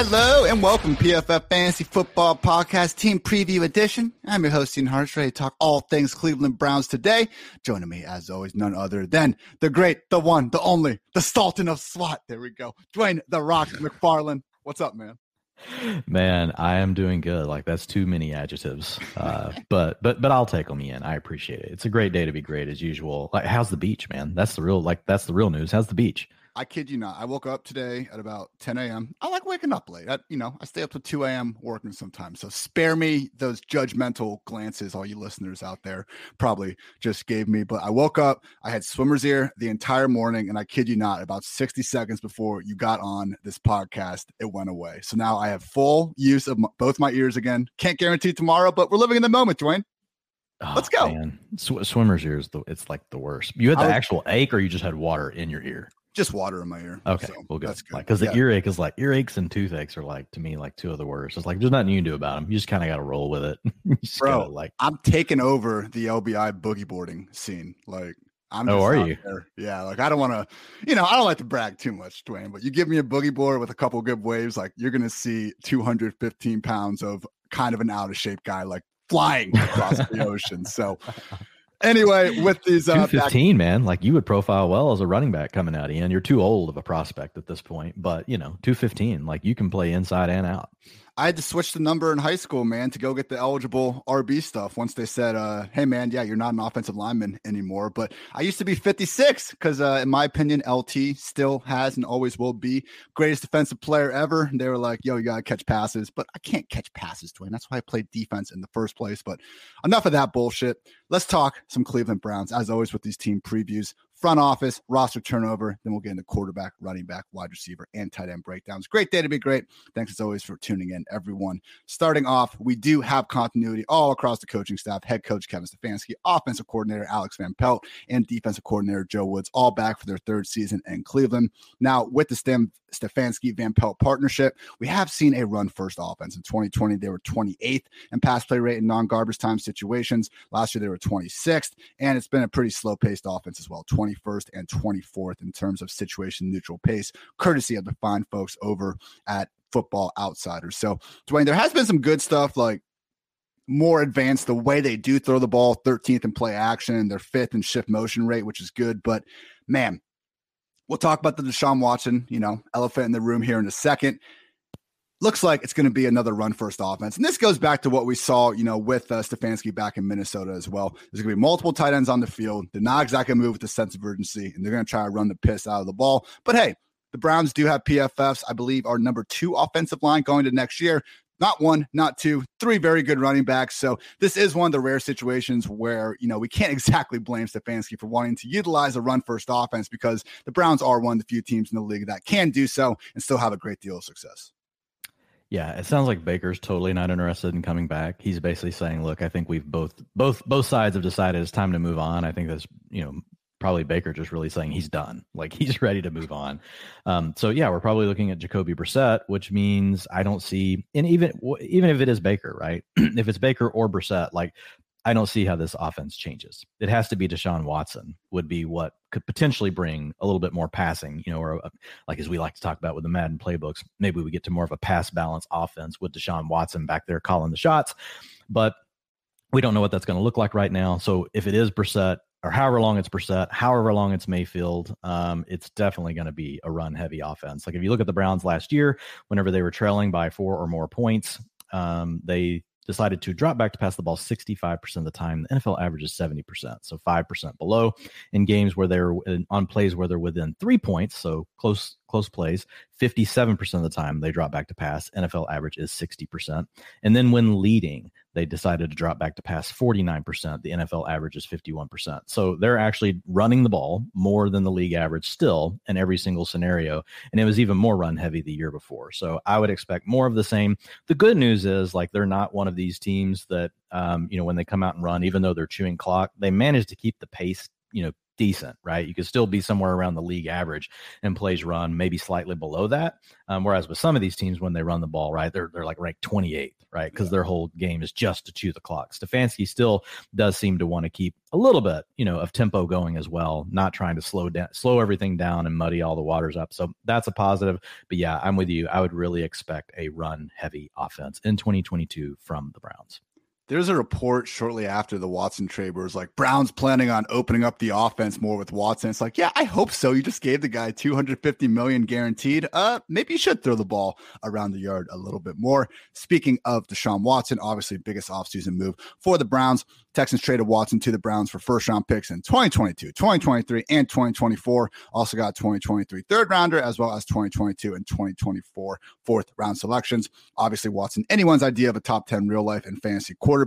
Hello and welcome PFF Fantasy Football Podcast Team Preview Edition. I'm your host, Ian Hartitz, ready to talk all things Cleveland Browns today. Joining me, as always, none other than the great, the one, the only, the Sultan of SWAT. There we go. Dwain the Rock McFarland. What's up, man? Man, I am doing good. Like that's too many adjectives. Uh, but but but I'll take them in. I appreciate it. It's a great day to be great as usual. Like how's the beach, man? That's the real like that's the real news. How's the beach? I kid you not. I woke up today at about 10 a.m. I like waking up late. I, you know, I stay up to 2 a.m. working sometimes. So spare me those judgmental glances, all you listeners out there probably just gave me. But I woke up, I had swimmer's ear the entire morning. And I kid you not, about 60 seconds before you got on this podcast, it went away. So now I have full use of my, both my ears again. Can't guarantee tomorrow, but we're living in the moment, Dwain. Oh, Let's go. Man. Sw- swimmer's ear is the, it's like the worst. You had the actual ache or you just had water in your ear? Just water in my ear. Okay, so well, good. Because like, yeah. the earache is like earaches and toothaches are like to me like two of the worst. It's like there's nothing you can do about them. You just kind of got to roll with it. Bro, gotta, like I'm taking over the LBI boogie boarding scene. Like I'm. oh, are you? There. Yeah. Like I don't want to. You know, I don't like to brag too much, Dwain. But you give me a boogie board with a couple good waves, like you're gonna see 215 pounds of kind of an out of shape guy, like flying across the ocean. So anyway, with these uh, 215, back- man, like you would profile well as a running back coming out, Ian. You're too old of a prospect at this point, but you know, 215, like you can play inside and out. I had to switch the number in high school, man, to go get the eligible RB stuff. Once they said, uh, "Hey, man, yeah, you're not an offensive lineman anymore." But I used to be 56 because, uh, in my opinion, LT still has and always will be greatest defensive player ever. And they were like, "Yo, you gotta catch passes," but I can't catch passes, Dwain. That's why I played defense in the first place. But enough of that bullshit. Let's talk some Cleveland Browns, as always with these team previews front office, roster turnover. Then we'll get into quarterback, running back, wide receiver, and tight end breakdowns. Great day to be great. Thanks as always for tuning in, everyone. Starting off, we do have continuity all across the coaching staff. Head coach Kevin Stefanski, offensive coordinator Alex Van Pelt, and defensive coordinator Joe Woods, all back for their third season in Cleveland. Now, with the Stem Stefanski Van Pelt partnership, we have seen a run first offense. In 2020, they were 28th in pass play rate in non garbage time situations. Last year, they were 26th, and it's been a pretty slow paced offense as well 21st and 24th in terms of situation neutral pace, courtesy of the fine folks over at Football Outsiders. So, Dwain, there has been some good stuff like more advanced the way they do throw the ball 13th in play action, they're fifth in shift motion rate, which is good. But man, We'll talk about the Deshaun Watson, you know, elephant in the room here in a second. Looks like it's going to be another run first offense. And this goes back to what we saw, you know, with uh, Stefanski back in Minnesota as well. There's going to be multiple tight ends on the field. They're not exactly move with a sense of urgency, and they're going to try to run the piss out of the ball. But hey, the Browns do have PFFs, I believe, our number two offensive line going to next year not one, not two, three very good running backs. So this is one of the rare situations where, you know, we can't exactly blame Stefanski for wanting to utilize a run first offense because the Browns are one of the few teams in the league that can do so and still have a great deal of success. Yeah, it sounds like Baker's totally not interested in coming back. He's basically saying, "Look, I think we've both both both sides have decided it's time to move on. I think that's you know probably Baker just really saying he's done, like he's ready to move on. Um, so yeah, we're probably looking at Jacoby Brissett, which means I don't see, and even even if it is Baker, right? if it's Baker or Brissett, like I don't see how this offense changes. It has to be Deshaun Watson would be what could potentially bring a little bit more passing, you know, or a, like as we like to talk about with the Madden playbooks, maybe we get to more of a pass balance offense with Deshaun Watson back there calling the shots, but we don't know what that's going to look like right now. So if it is Brissett, or however long it's Brissett, however long it's Mayfield, um, it's definitely going to be a run heavy offense. Like if you look at the Browns last year, whenever they were trailing by four or more points, um, they decided to drop back to pass the ball 65% of the time. The NFL average is 70%, so 5% below. In games where they're on plays where they're within three points, so close close plays, 57% of the time they drop back to pass. NFL average is 60%. And then when leading, they decided to drop back to pass 49%. The NFL average is 51%. So they're actually running the ball more than the league average still in every single scenario. And it was even more run heavy the year before. So I would expect more of the same. The good news is like they're not one of these teams that, um, you know, when they come out and run, even though they're chewing clock, they manage to keep the pace, you know, decent, right? You could still be somewhere around the league average and plays run, maybe slightly below that. Um, whereas with some of these teams, when they run the ball, right, they're they're like ranked 28th, right? Because yeah. their whole game is just to chew the clock. Stefanski still does seem to want to keep a little bit, you know, of tempo going as well, not trying to slow down, slow everything down and muddy all the waters up. So that's a positive. But yeah, I'm with you. I would really expect a run heavy offense in 2022 from the Browns. There's a report shortly after the Watson trade where it's like Brown's planning on opening up the offense more with Watson. It's like, yeah, I hope so. You just gave the guy 250 million guaranteed. Uh, maybe you should throw the ball around the yard a little bit more. Speaking of Deshaun Watson, obviously biggest offseason move for the Browns. Texans traded Watson to the Browns for first round picks in 2022, 2023, and 2024. Also got 2023 third rounder as well as 2022 and 2024 fourth round selections. Obviously, Watson, anyone's idea of a top 10 real life and fantasy quarterback.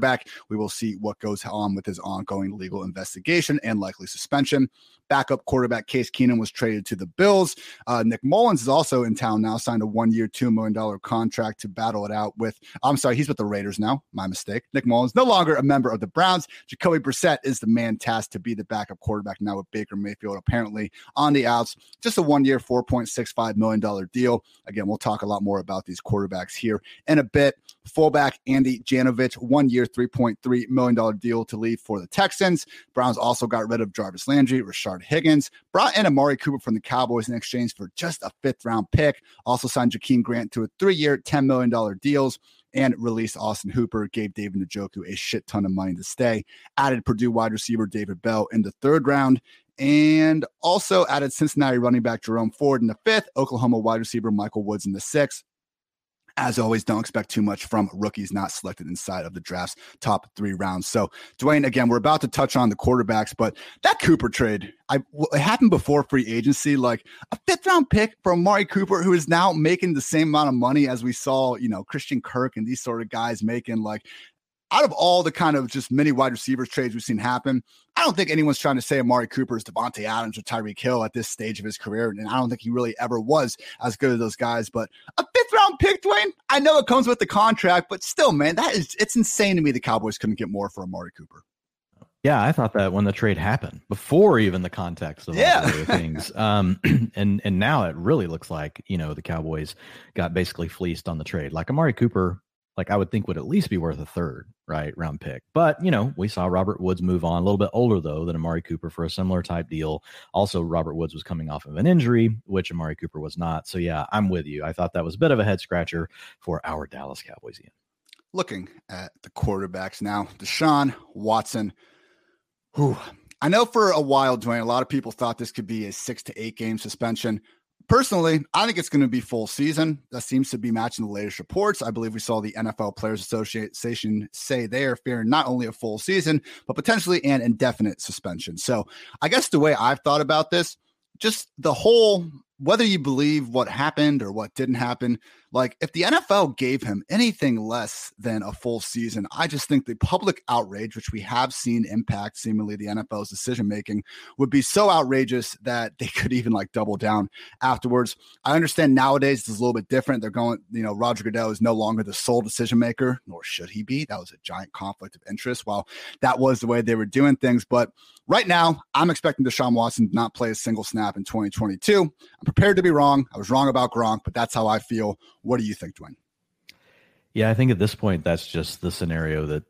We will see what goes on with his ongoing legal investigation and likely suspension. Backup quarterback Case Keenum was traded to the Bills. Uh, Nick Mullens is also in town now, signed a one year, $2 million contract to battle it out with. I'm sorry, he's with the Raiders now. My mistake. Nick Mullens, no longer a member of the Browns. Jacoby Brissett is the man tasked to be the backup quarterback now with Baker Mayfield apparently on the outs. Just a one year, $4.65 million deal. Again, we'll talk a lot more about these quarterbacks here in a bit. Fullback Andy Janovich, one year, $3.3 million deal to leave for the Texans. Browns also got rid of Jarvis Landry, Rashard Higgins, brought in Amari Cooper from the Cowboys in exchange for just a fifth round pick. Also signed Jakeem Grant to a three year, $10 million deals and released Austin Hooper, gave David Njoku a shit ton of money to stay, added Purdue wide receiver David Bell in the third round, and also added Cincinnati running back Jerome Ford in the fifth, Oklahoma wide receiver Michael Woods in the sixth, as always, don't expect too much from rookies not selected inside of the draft's top three rounds. So, Dwain, again, we're about to touch on the quarterbacks, but that Cooper trade, I it happened before free agency, like a fifth round pick for Amari Cooper, who is now making the same amount of money as we saw, you know, Christian Kirk and these sort of guys making. Like, out of all the kind of just many wide receivers trades we've seen happen, I don't think anyone's trying to say Amari Cooper is Davante Adams or Tyreek Hill at this stage of his career. And I don't think he really ever was as good as those guys. But a fifth round pick, Dwain, I know it comes with the contract, but still, man, that is it's insane to me the Cowboys couldn't get more for Amari Cooper. Yeah, I thought that when the trade happened, before even the context of yeah. all the things. Um, and and now it really looks like you know the Cowboys got basically fleeced on the trade. Like Amari Cooper like I would think would at least be worth a third, right, round pick. But you know, we saw Robert Woods move on a little bit older though than Amari Cooper for a similar type deal. Also, Robert Woods was coming off of an injury, which Amari Cooper was not. So yeah, I'm with you. I thought that was a bit of a head scratcher for our Dallas Cowboys. Ian. Looking at the quarterbacks now, Deshaun Watson. Who I know for a while, Dwain, a lot of people thought this could be a six to eight game suspension personally, I think it's going to be full season. That seems to be matching the latest reports. I believe we saw the NFL Players Association say they are fearing not only a full season, but potentially an indefinite suspension. So I guess the way I've thought about this, just the whole whether you believe what happened or what didn't happen, like if the NFL gave him anything less than a full season, I just think the public outrage, which we have seen impact seemingly the NFL's decision making, would be so outrageous that they could even like double down afterwards. I understand nowadays it's a little bit different. They're going, you know, Roger Goodell is no longer the sole decision maker, nor should he be. That was a giant conflict of interest while that was the way they were doing things. But right now, I'm expecting Deshaun Watson to not play a single snap in 2022. I'm prepared to be wrong. I was wrong about Gronk, but that's how I feel. What do you think, Dwain? Yeah, I think at this point that's just the scenario that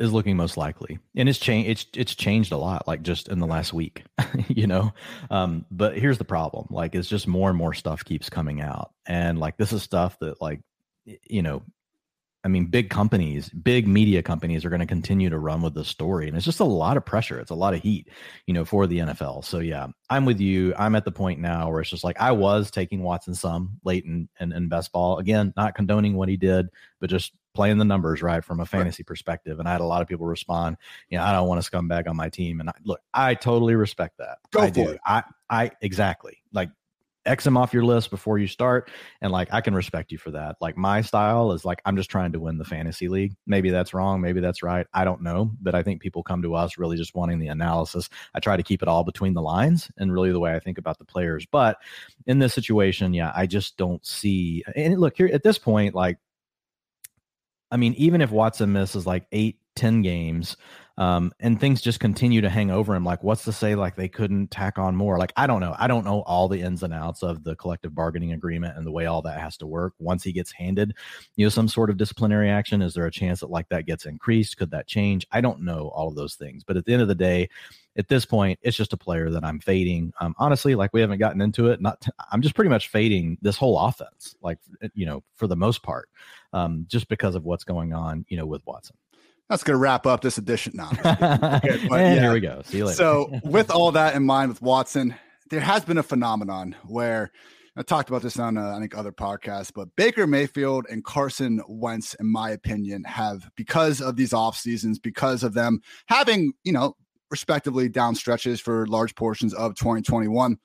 is looking most likely, and it's changed. It's it's changed a lot, like just in the last week, you know. Um, but here's the problem: like, it's just more and more stuff keeps coming out, and like this is stuff that like you know I mean, big companies, big media companies are going to continue to run with the story. And it's just a lot of pressure. It's a lot of heat, you know, for the NFL. So, yeah, I'm with you. I'm at the point now where it's just like I was taking Watson some late in, in, in best ball. Again, not condoning what he did, but just playing the numbers right from a fantasy right. perspective. And I had a lot of people respond, you know, I don't want to scumbag on my team. And I, look, I totally respect that. Go I for do. it. I, I, exactly. Like X them off your list before you start. And like, I can respect you for that. Like, my style is like, I'm just trying to win the fantasy league. Maybe that's wrong. Maybe that's right. I don't know. But I think people come to us really just wanting the analysis. I try to keep it all between the lines and really the way I think about the players. But in this situation, yeah, I just don't see. And look, here at this point, like, I mean, even if Watson misses like eight, 10 games, Um, and things just continue to hang over him. Like, what's to say like they couldn't tack on more? Like, I don't know. I don't know all the ins and outs of the collective bargaining agreement and the way all that has to work. Once he gets handed, you know, some sort of disciplinary action, is there a chance that like that gets increased? Could that change? I don't know all of those things. But at the end of the day, at this point, it's just a player that I'm fading. Um, honestly, like we haven't gotten into it. Not, I'm just pretty much fading this whole offense, like you know, for the most part, um, just because of what's going on, you know, with Watson. That's going to wrap up this edition now. Okay, yeah. here we go. See you later. So, with all that in mind, with Watson, there has been a phenomenon where I talked about this on uh, I think other podcasts, but Baker Mayfield and Carson Wentz, in my opinion, have because of these off seasons, because of them having you know respectively down stretches for large portions of 2021.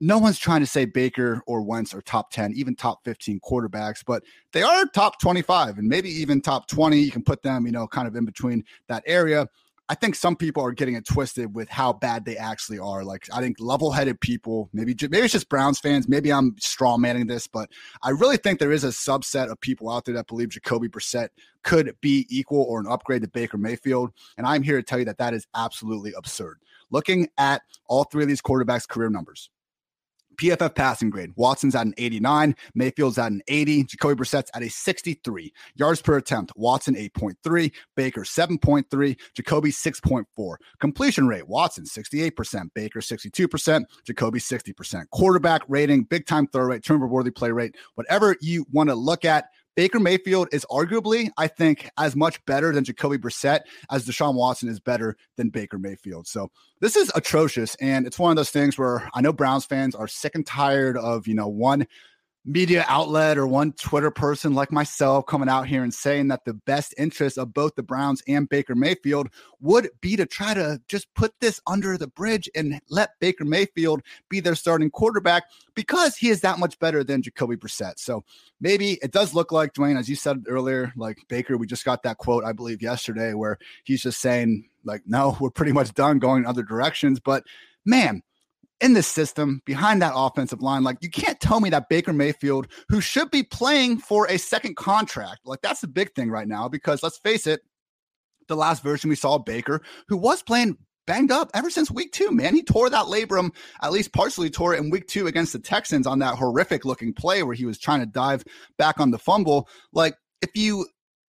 No one's trying to say Baker or Wentz are top 10, even top 15 quarterbacks, but they are top 25 and maybe even top 20. You can put them, you know, kind of in between that area. I think some people are getting it twisted with how bad they actually are. Like I think level-headed people, maybe maybe it's just Browns fans. Maybe I'm straw manning this, but I really think there is a subset of people out there that believe Jacoby Brissett could be equal or an upgrade to Baker Mayfield. And I'm here to tell you that that is absolutely absurd. Looking at all three of these quarterbacks' career numbers, PFF passing grade. Watson's at an 89. Mayfield's at an 80. Jacoby Brissett's at a 63. Yards per attempt. Watson 8.3. Baker 7.3. Jacoby 6.4. Completion rate. Watson 68%. Baker 62%. Jacoby 60%. Quarterback rating. Big time throw rate. Turnover worthy play rate. Whatever you want to look at. Baker Mayfield is arguably, I think, as much better than Jacoby Brissett as Deshaun Watson is better than Baker Mayfield. So this is atrocious. And it's one of those things where I know Browns fans are sick and tired of, you know, one media outlet or one Twitter person like myself coming out here and saying that the best interest of both the Browns and Baker Mayfield would be to try to just put this under the bridge and let Baker Mayfield be their starting quarterback because he is that much better than Jacoby Brissett. So maybe it does look like Dwain, as you said earlier, like Baker, we just got that quote, I believe, yesterday, where he's just saying, like, no, we're pretty much done going in other directions. But man, in this system behind that offensive line. Like you can't tell me that Baker Mayfield, who should be playing for a second contract, like that's the big thing right now, because let's face it, the last version we saw Baker, who was playing banged up ever since week two, man. He tore that labrum, at least partially tore it in week two against the Texans on that horrific looking play where he was trying to dive back on the fumble. Like if you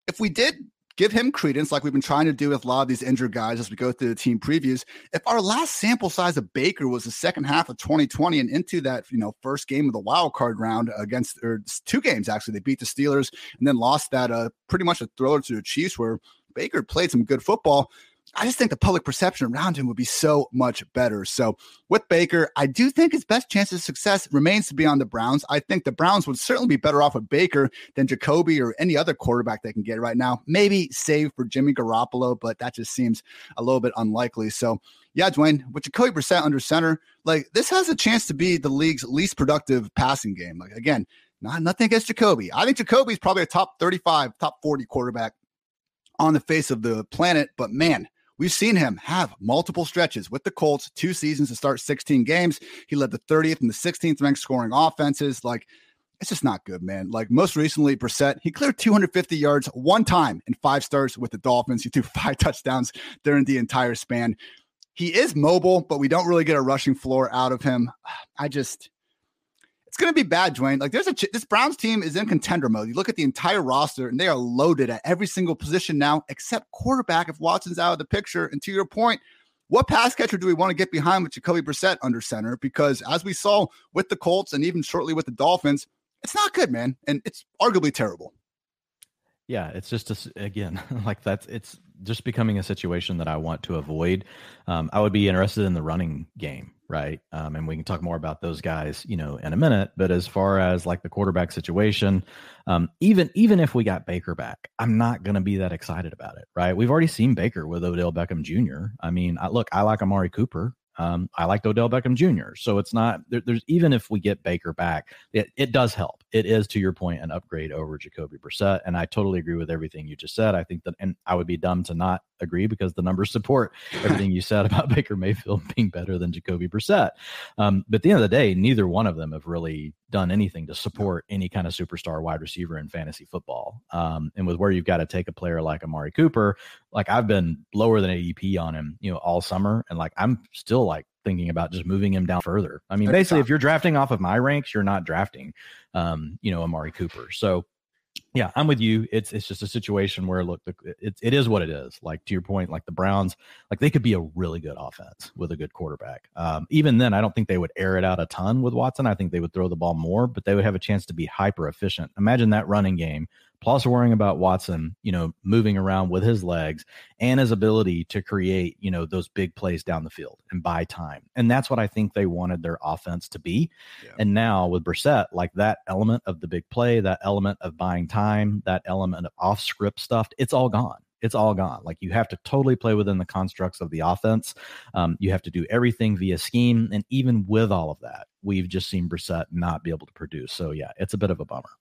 if we did give him credence like we've been trying to do with a lot of these injured guys as we go through the team previews. If our last sample size of Baker was the second half of 2020 and into that, you know, first game of the wild card round against or two games actually, they beat the Steelers and then lost that uh pretty much a thriller to the Chiefs where Baker played some good football. I just think the public perception around him would be so much better. So with Baker, I do think his best chance of success remains to be on the Browns. I think the Browns would certainly be better off with Baker than Jacoby or any other quarterback they can get right now. Maybe save for Jimmy Garoppolo, but that just seems a little bit unlikely. So yeah, Dwain, with Jacoby Brissett under center, like this has a chance to be the league's least productive passing game. Like again, not nothing against Jacoby. I think Jacoby's probably a top 35, top 40 quarterback on the face of the planet, but man, We've seen him have multiple stretches with the Colts, two seasons to start 16 games. He led the 30th and the 16th ranked scoring offenses. Like, it's just not good, man. Like most recently, Brissett, he cleared 250 yards one time in five starts with the Dolphins. He threw five touchdowns during the entire span. He is mobile, but we don't really get a rushing floor out of him. I just, it's going to be bad, Dwain. Like there's a this Browns team is in contender mode. You look at the entire roster and they are loaded at every single position now, except quarterback. If Watson's out of the picture, and to your point, what pass catcher do we want to get behind with Jacoby Brissett under center? Because as we saw with the Colts and even shortly with the Dolphins, it's not good, man, and it's arguably terrible. Yeah, it's just a, again like that's it's just becoming a situation that I want to avoid. Um, I would be interested in the running game right? Um, and we can talk more about those guys, you know, in a minute. But as far as like the quarterback situation, um, even even if we got Baker back, I'm not going to be that excited about it, right? We've already seen Baker with Odell Beckham Jr. I mean, I, look, I like Amari Cooper. Um, I liked Odell Beckham Jr. So it's not there, there's even if we get Baker back, it, it does help. It is to your point an upgrade over Jacoby Brissett, and I totally agree with everything you just said. I think that, and I would be dumb to not agree because the numbers support everything you said about Baker Mayfield being better than Jacoby Brissett. Um, but at the end of the day, neither one of them have really done anything to support any kind of superstar wide receiver in fantasy football. Um, and with where you've got to take a player like Amari Cooper, like I've been lower than ADP on him, you know, all summer, and like I'm still like thinking about just moving him down further. I mean, basically, if you're drafting off of my ranks, you're not drafting, um, you know, Amari Cooper. So yeah, I'm with you. It's it's just a situation where look, it it is what it is. Like to your point, like the Browns, like they could be a really good offense with a good quarterback. Um, even then, I don't think they would air it out a ton with Watson. I think they would throw the ball more, but they would have a chance to be hyper efficient. Imagine that running game plus worrying about Watson, you know, moving around with his legs and his ability to create, you know, those big plays down the field and buy time. And that's what I think they wanted their offense to be. Yeah. And now with Brissett, like that element of the big play, that element of buying time, that element of off script stuff, it's all gone it's all gone. Like you have to totally play within the constructs of the offense. Um, you have to do everything via scheme, and even with all of that, we've just seen Brissett not be able to produce. So yeah, it's a bit of a bummer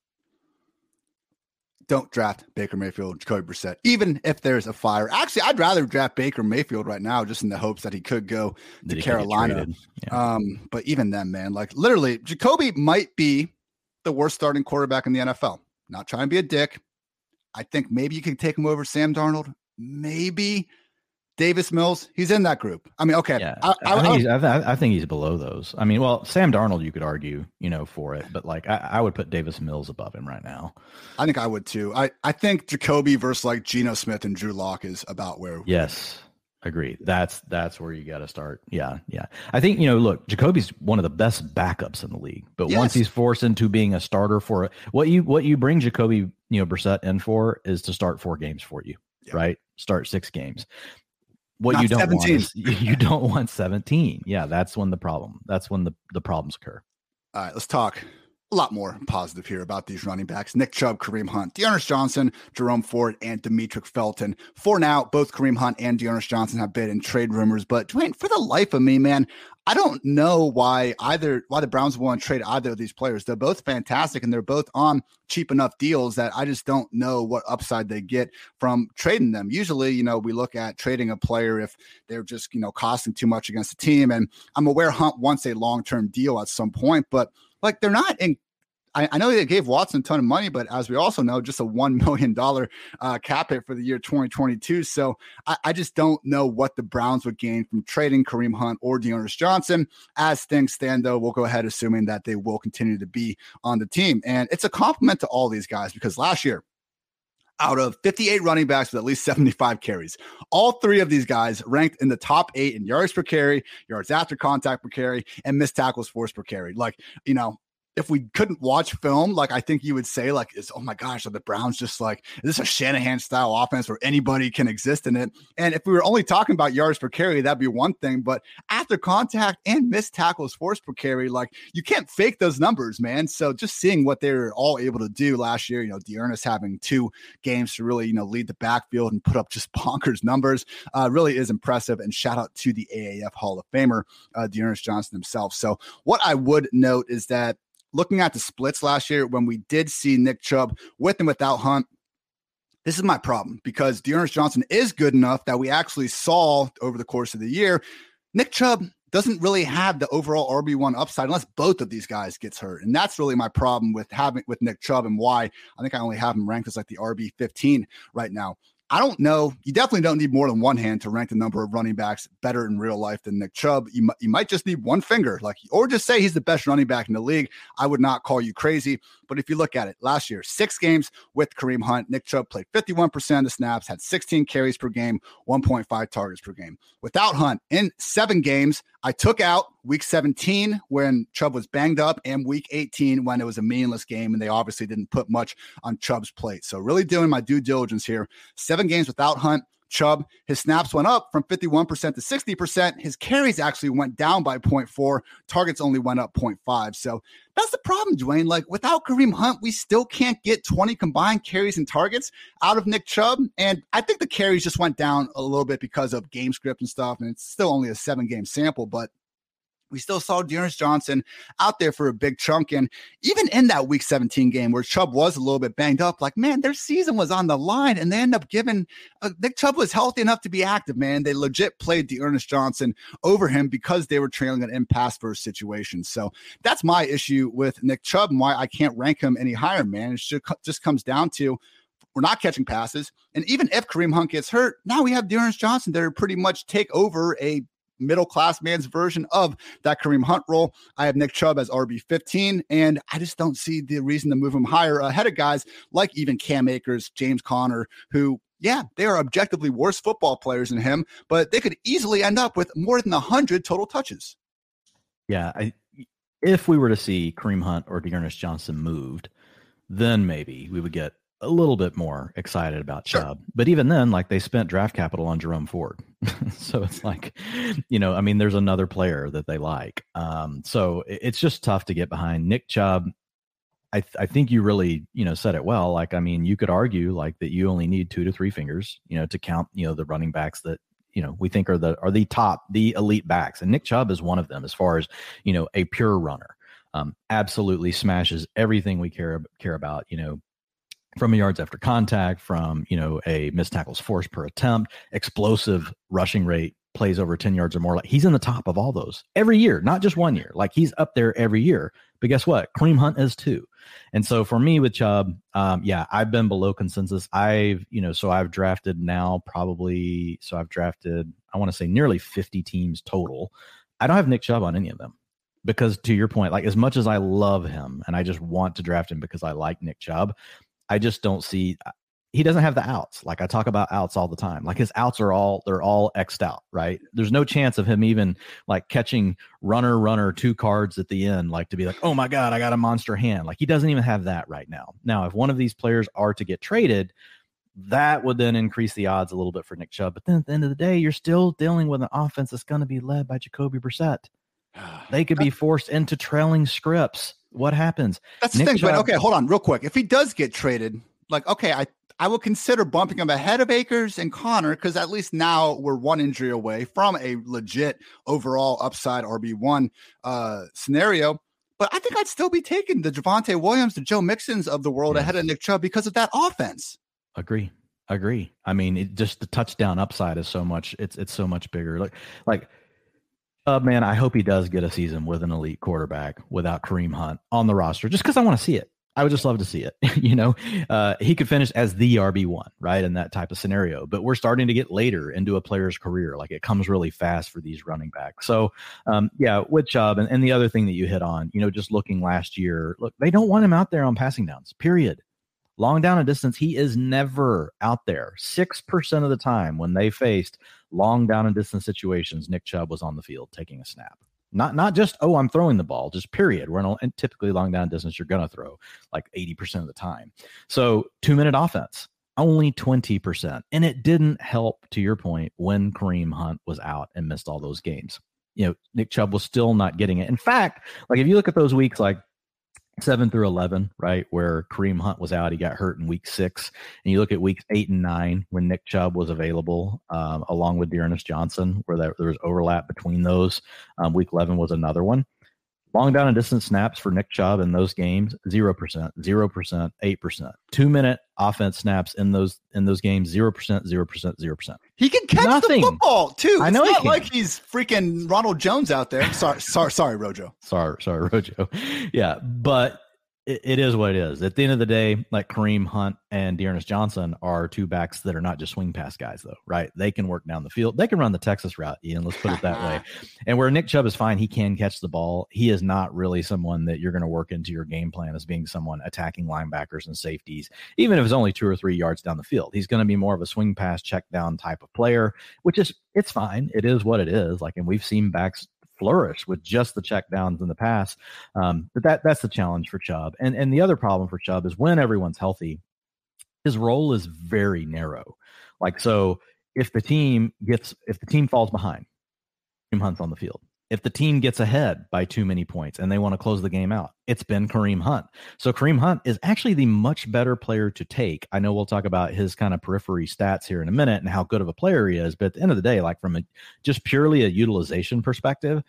don't draft Baker Mayfield, Jacoby Brissett, even if there's a fire. Actually, I'd rather draft Baker Mayfield right now, just in the hopes that he could go to Carolina. Yeah. Um, but even then, man, like literally, Jacoby might be the worst starting quarterback in the NFL. Not trying to be a dick. I think maybe you could take him over Sam Darnold. Maybe Davis Mills, he's in that group. I mean, okay. Yeah, I, I, I, think he's, I, think he's, below those. I mean, well, Sam Darnold, you could argue, you know, for it, but like I, would put Davis Mills above him right now. I think I would too. I, I think Jacoby versus like Geno Smith and Drew Lock is about where. Yes, agree. That's that's where you got to start. Yeah, yeah. I think you know, look, Jacoby's one of the best backups in the league, but yes. once he's forced into being a starter for it, what you what you bring Jacoby, you know, Brissett in for is to start four games for you. right? Start six games what Not you don't 17. want is, you don't want 17 yeah that's when the problem that's when the the problems occur. All right let's talk a lot more positive here about these running backs. Nick Chubb, Kareem Hunt, D'Ernest Johnson, Jerome Ford, and Demetric Felton. For now, both Kareem Hunt and D'Ernest Johnson have been in trade rumors. But Dwayne, for the life of me, man, I don't know why either why the Browns want to trade either of these players. They're both fantastic and they're both on cheap enough deals that I just don't know what upside they get from trading them. Usually, you know, we look at trading a player if they're just, you know, costing too much against the team. And I'm aware Hunt wants a long-term deal at some point, but like they're not in I, I, know they gave Watson a ton of money, but as we also know, just a $1 million uh, cap hit for the year 2022. So I, I, just don't know what the Browns would gain from trading Kareem Hunt or D'Ernest Johnson. As things stand, though, we'll go ahead assuming that they will continue to be on the team. And it's a compliment to all these guys because last year, out of 58 running backs with at least 75 carries. All three of these guys ranked in the top eight in yards per carry, yards after contact per carry, and missed tackles forced per carry. Like, you know, if we couldn't watch film, like I think you would say, like, is oh my gosh, are the Browns just like is this a Shanahan style offense where anybody can exist in it? And if we were only talking about yards per carry, that'd be one thing. But after contact and missed tackles forced per carry, like you can't fake those numbers, man. So just seeing what they were all able to do last year, you know, D'Ernest having two games to really, you know, lead the backfield and put up just bonkers numbers, uh, really is impressive. And shout out to the AAF Hall of Famer, uh, D'Ernest Johnson himself. So what I would note is that looking at the splits last year when we did see Nick Chubb with and without Hunt, this is my problem because D'Ernest Johnson is good enough that we actually saw over the course of the year. Nick Chubb doesn't really have the overall RB1 upside unless both of these guys gets hurt. And that's really my problem with having with Nick Chubb and why I think I only have him ranked as like the RB15 right now. I don't know. You definitely don't need more than one hand to rank the number of running backs better in real life than Nick Chubb. You, you might just need one finger, like, or just say he's the best running back in the league. I would not call you crazy. But if you look at it, last year, six games with Kareem Hunt, Nick Chubb played 51% of the snaps, had 16 carries per game, 1.5 targets per game. Without Hunt, in seven games, I took out week 17 when Chubb was banged up and week 18 when it was a meaningless game and they obviously didn't put much on Chubb's plate. So really doing my due diligence here. Seven games without Hunt, Chubb, his snaps went up from 51% to 60%. His carries actually went down by 0.4. Targets only went up 0.5. So that's the problem, Dwain. Like without Kareem Hunt, we still can't get 20 combined carries and targets out of Nick Chubb. And I think the carries just went down a little bit because of game script and stuff. And it's still only a seven game sample, but we still saw D'Ernest Johnson out there for a big chunk. And even in that week 17 game where Chubb was a little bit banged up, like, man, their season was on the line. And they end up giving uh, Nick Chubb was healthy enough to be active, man. They legit played D'Ernest Johnson over him because they were trailing an impasse first situation. So that's my issue with Nick Chubb and why I can't rank him any higher, man. It just, just comes down to we're not catching passes. And even if Kareem Hunt gets hurt, now we have D'Ernest Johnson there are pretty much take over a middle class man's version of that Kareem Hunt role. I have Nick Chubb as RB 15, and I just don't see the reason to move him higher ahead of guys like even Cam Akers, James Conner, who yeah, they are objectively worse football players than him, but they could easily end up with more than 100 total touches. Yeah, I, if we were to see Kareem Hunt or D'Ernest Johnson moved, then maybe we would get a little bit more excited about sure. Chubb. But even then, like they spent draft capital on Jerome Ford. so it's like, you know, I mean, there's another player that they like. Um, so it's just tough to get behind. Nick Chubb, I, th- I think you really, you know, said it well. Like, I mean, you could argue like that you only need two to three fingers, you know, to count, you know, the running backs that you know we think are the are the top the elite backs and nick chubb is one of them as far as you know a pure runner um, absolutely smashes everything we care care about you know from yards after contact, from you know a missed tackles force per attempt, explosive rushing rate, plays over 10 yards or more. Like he's in the top of all those every year, not just one year. Like he's up there every year. But guess what? Kareem Hunt is too. And so for me with Chubb, um, yeah, I've been below consensus. I've, you know, so I've drafted now probably, so I've drafted, I want to say nearly 50 teams total. I don't have Nick Chubb on any of them because to your point, like as much as I love him and I just want to draft him because I like Nick Chubb, I just don't see uh, he doesn't have the outs. Like I talk about outs all the time. Like his outs are all they're all xed out, right? There's no chance of him even like catching runner runner two cards at the end, like to be like, oh my god, I got a monster hand. Like he doesn't even have that right now. Now, if one of these players are to get traded, that would then increase the odds a little bit for Nick Chubb. But then at the end of the day, you're still dealing with an offense that's going to be led by Jacoby Brissett. They could be forced into trailing scripts what happens? That's the Nick thing. Chubb, but okay, hold on, real quick. If he does get traded, like okay, I I will consider bumping him ahead of Akers and Conner because at least now we're one injury away from a legit overall upside RB one uh, scenario. But I think I'd still be taking the Javonte Williams, the Joe Mixons of the world yes. ahead of Nick Chubb because of that offense. Agree. Agree. I mean, it, just the touchdown upside is so much. It's it's so much bigger. Like like uh, man, I hope he does get a season with an elite quarterback without Kareem Hunt on the roster, just because I want to see it. I would just love to see it. you know, uh, he could finish as the RB one, right, in that type of scenario. But we're starting to get later into a player's career. Like it comes really fast for these running backs. So, um, yeah, with Chubb and, and the other thing that you hit on, you know, just looking last year, look, they don't want him out there on passing downs. Period. Long down and distance, he is never out there. 6% of the time when they faced long down and distance situations, Nick Chubb was on the field taking a snap. Not not just, oh, I'm throwing the ball, just period. We're in and typically long down distance, you're to throw like 80% of the time. So two minute offense, only 20%. And it didn't help, to your point, when Kareem Hunt was out and missed all those games. You know, Nick Chubb was still not getting it. In fact, like if you look at those weeks like seven through 11, right? Where Kareem Hunt was out. He got hurt in week six. And you look at weeks eight and nine when Nick Chubb was available, um, along with D'Ernest Johnson, where there, there was overlap between those. Um, week 11 was another one. Long down and distance snaps for Nick Chubb in those games, 0%, 0%, 8%. Two minute offense snaps in those in those games, 0%, 0%, 0%. He can catch Nothing. the football too. I know it's not he like he's freaking Ronald Jones out there. Sorry, sorry, sorry, Rojo. Sorry, sorry, Rojo. Yeah, but it, it is what it is. At the end of the day, like Kareem Hunt and D'Ernest Johnson are two backs that are not just swing pass guys, though, right? They can work down the field. They can run the Texas route, Ian. Let's put it that way. And where Nick Chubb is fine, he can catch the ball. He is not really someone that you're going to work into your game plan as being someone attacking linebackers and safeties, even if it's only two or three yards down the field. He's going to be more of a swing pass, check down type of player, which is it's fine. It is what it is. Like, and we've seen backs flourish with just the check downs in the past. Um, but that that's the challenge for Chubb. And and the other problem for Chubb is when everyone's healthy, his role is very narrow. Like so if the team gets if the team falls behind, Kareem Hunt's on the field. If the team gets ahead by too many points and they want to close the game out, it's been Kareem Hunt. So Kareem Hunt is actually the much better player to take. I know we'll talk about his kind of periphery stats here in a minute and how good of a player he is, but at the end of the day, like from a just purely a utilization perspective,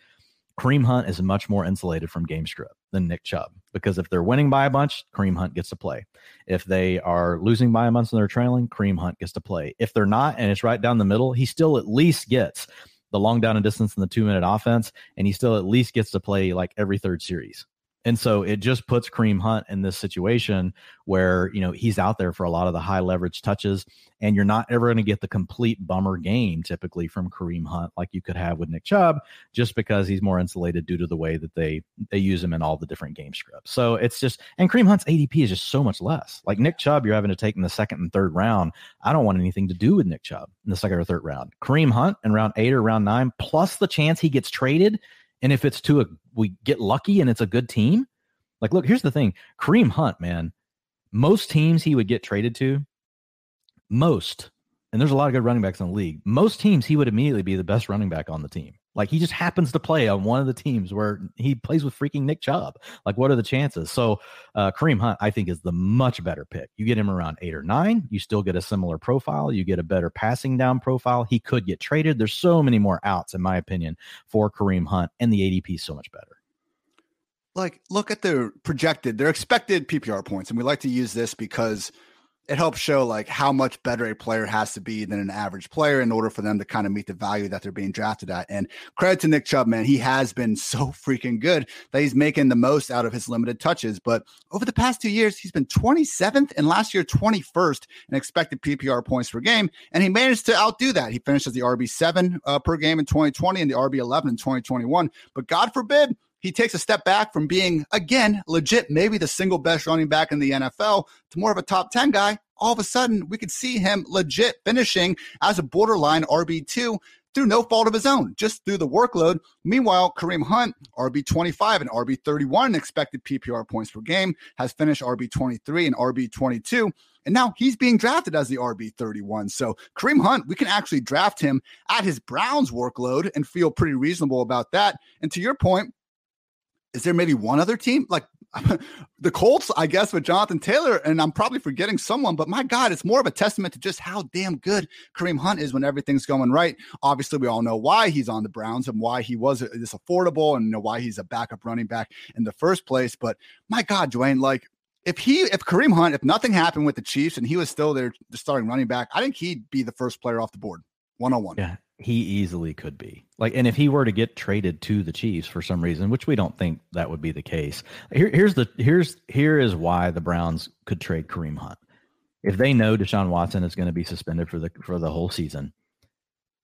Kareem Hunt is much more insulated from game script than Nick Chubb because if they're winning by a bunch, Kareem Hunt gets to play. If they are losing by a bunch and they're trailing, Kareem Hunt gets to play. If they're not and it's right down the middle, he still at least gets the long down and distance in the two minute offense, and he still at least gets to play like every third series. And so it just puts Kareem Hunt in this situation where, you know, he's out there for a lot of the high leverage touches, and you're not ever going to get the complete bummer game typically from Kareem Hunt like you could have with Nick Chubb, just because he's more insulated due to the way that they they use him in all the different game scripts. So it's just and Kareem Hunt's ADP is just so much less. Like Nick Chubb, you're having to take in the second and third round. I don't want anything to do with Nick Chubb in the second or third round. Kareem Hunt in round eight or round nine, plus the chance he gets traded and if it's to a, we get lucky and it's a good team, like, look, here's the thing Kareem Hunt, man, most teams he would get traded to, most, and there's a lot of good running backs in the league, most teams he would immediately be the best running back on the team. Like, he just happens to play on one of the teams where he plays with freaking Nick Chubb. Like, what are the chances? So, uh, Kareem Hunt, I think, is the much better pick. You get him around eight or nine, you still get a similar profile, you get a better passing down profile. He could get traded. There's so many more outs, in my opinion, for Kareem Hunt, and the ADP is so much better like look at their projected their expected ppr points and we like to use this because it helps show like how much better a player has to be than an average player in order for them to kind of meet the value that they're being drafted at. And credit to Nick Chubb, man, he has been so freaking good that he's making the most out of his limited touches. But over the past two years, he's been 27th and last year 21st in expected PPR points per game, and he managed to outdo that. He finished as the RB seven uh, per game in 2020 and the RB 11 in 2021. But God forbid he takes a step back from being, again, legit, maybe the single best running back in the NFL to more of a top 10 guy. All of a sudden, we could see him legit finishing as a borderline RB2 through no fault of his own, just through the workload. Meanwhile, Kareem Hunt, RB25 and RB31 expected PPR points per game, has finished RB23 and RB22. And now he's being drafted as the RB31. So Kareem Hunt, we can actually draft him at his Browns workload and feel pretty reasonable about that. And to your point, is there maybe one other team like the Colts, I guess, with Jonathan Taylor, and I'm probably forgetting someone, but my God, it's more of a testament to just how damn good Kareem Hunt is when everything's going right. Obviously, we all know why he's on the Browns and why he was this affordable and you know why he's a backup running back in the first place. But my God, Dwain, like if he, if Kareem Hunt, if nothing happened with the Chiefs and he was still there, the starting running back, I think he'd be the first player off the board, one on one. Yeah, he easily could be. Like, and if he were to get traded to the Chiefs for some reason, which we don't think that would be the case, here, here's the here's here is why the Browns could trade Kareem Hunt. If they know Deshaun Watson is going to be suspended for the for the whole season,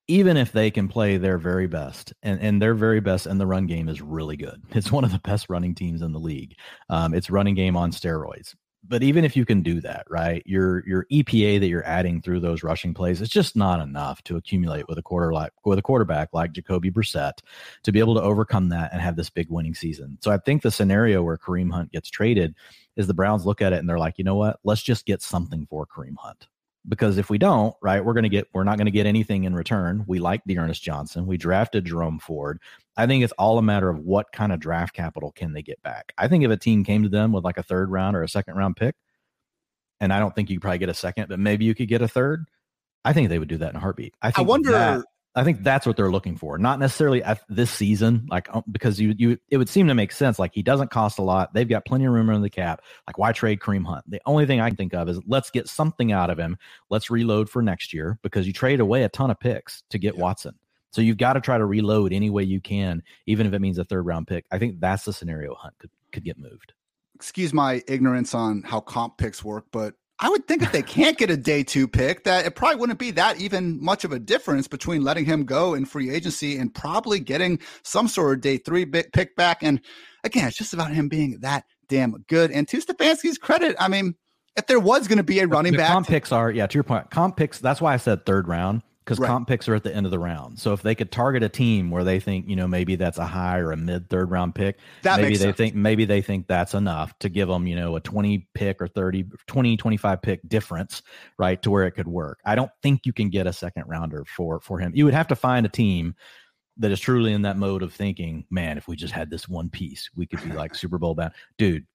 even if they can play their very best, and, and their very best and the run game is really good. It's one of the best running teams in the league. Um, it's running game on steroids but even if you can do that, right, your your EPA that you're adding through those rushing plays, it's just not enough to accumulate with a quarter like with a quarterback like Jacoby Brissett to be able to overcome that and have this big winning season. So I think the scenario where Kareem Hunt gets traded is the Browns look at it and they're like, you know what, let's just get something for Kareem Hunt because if we don't, right, we're going to get we're not going to get anything in return. We like D'Ernest Johnson. We drafted Jerome Ford. I think it's all a matter of what kind of draft capital can they get back. I think if a team came to them with like a third round or a second round pick, and I don't think you probably get a second, but maybe you could get a third. I think they would do that in a heartbeat. I, think I wonder. That, I think that's what they're looking for, not necessarily at this season, like um, because you you it would seem to make sense. Like he doesn't cost a lot. They've got plenty of room in the cap. Like why trade Kareem Hunt? The only thing I can think of is let's get something out of him. Let's reload for next year because you trade away a ton of picks to get yeah. Watson. So you've got to try to reload any way you can, even if it means a third round pick. I think that's the scenario Hunt could could get moved. Excuse my ignorance on how comp picks work, but I would think if they can't get a day two pick, that it probably wouldn't be that even much of a difference between letting him go in free agency and probably getting some sort of day three pick back. And again, it's just about him being that damn good. And to Stefanski's credit, I mean, if there was going to be a running the back, comp picks are yeah. To your point, comp picks. That's why I said third round. Because right. comp picks are at the end of the round. So if they could target a team where they think, you know, maybe that's a high or a mid third round pick, that maybe they sense. think maybe they think that's enough to give them, you know, a 20 pick or 30 20 25 pick difference, right, to where it could work. I don't think you can get a second rounder for for him. You would have to find a team that is truly in that mode of thinking, man, if we just had this one piece, we could be like Super Bowl bound. Dude,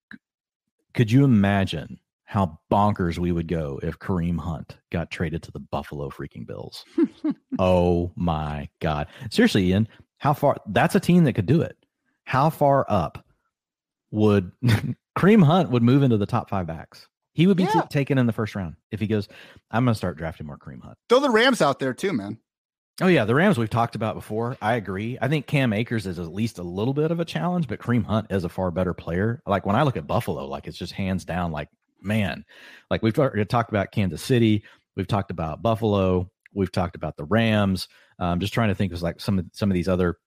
could you imagine how bonkers we would go if Kareem Hunt got traded to the Buffalo freaking Bills. oh my God. Seriously, Ian, how far that's a team that could do it. How far up would Kareem Hunt would move into the top five backs? He would be yeah. t- taken in the first round if he goes, I'm going to start drafting more Kareem Hunt. Throw the Rams out there too, man. Oh yeah, the Rams we've talked about before. I agree. I think Cam Akers is at least a little bit of a challenge, but Kareem Hunt is a far better player. Like when I look at Buffalo, like it's just hands down like man, like we've talked about Kansas City, we've talked about Buffalo, we've talked about the Rams. Um, just trying to think of like some of some of these other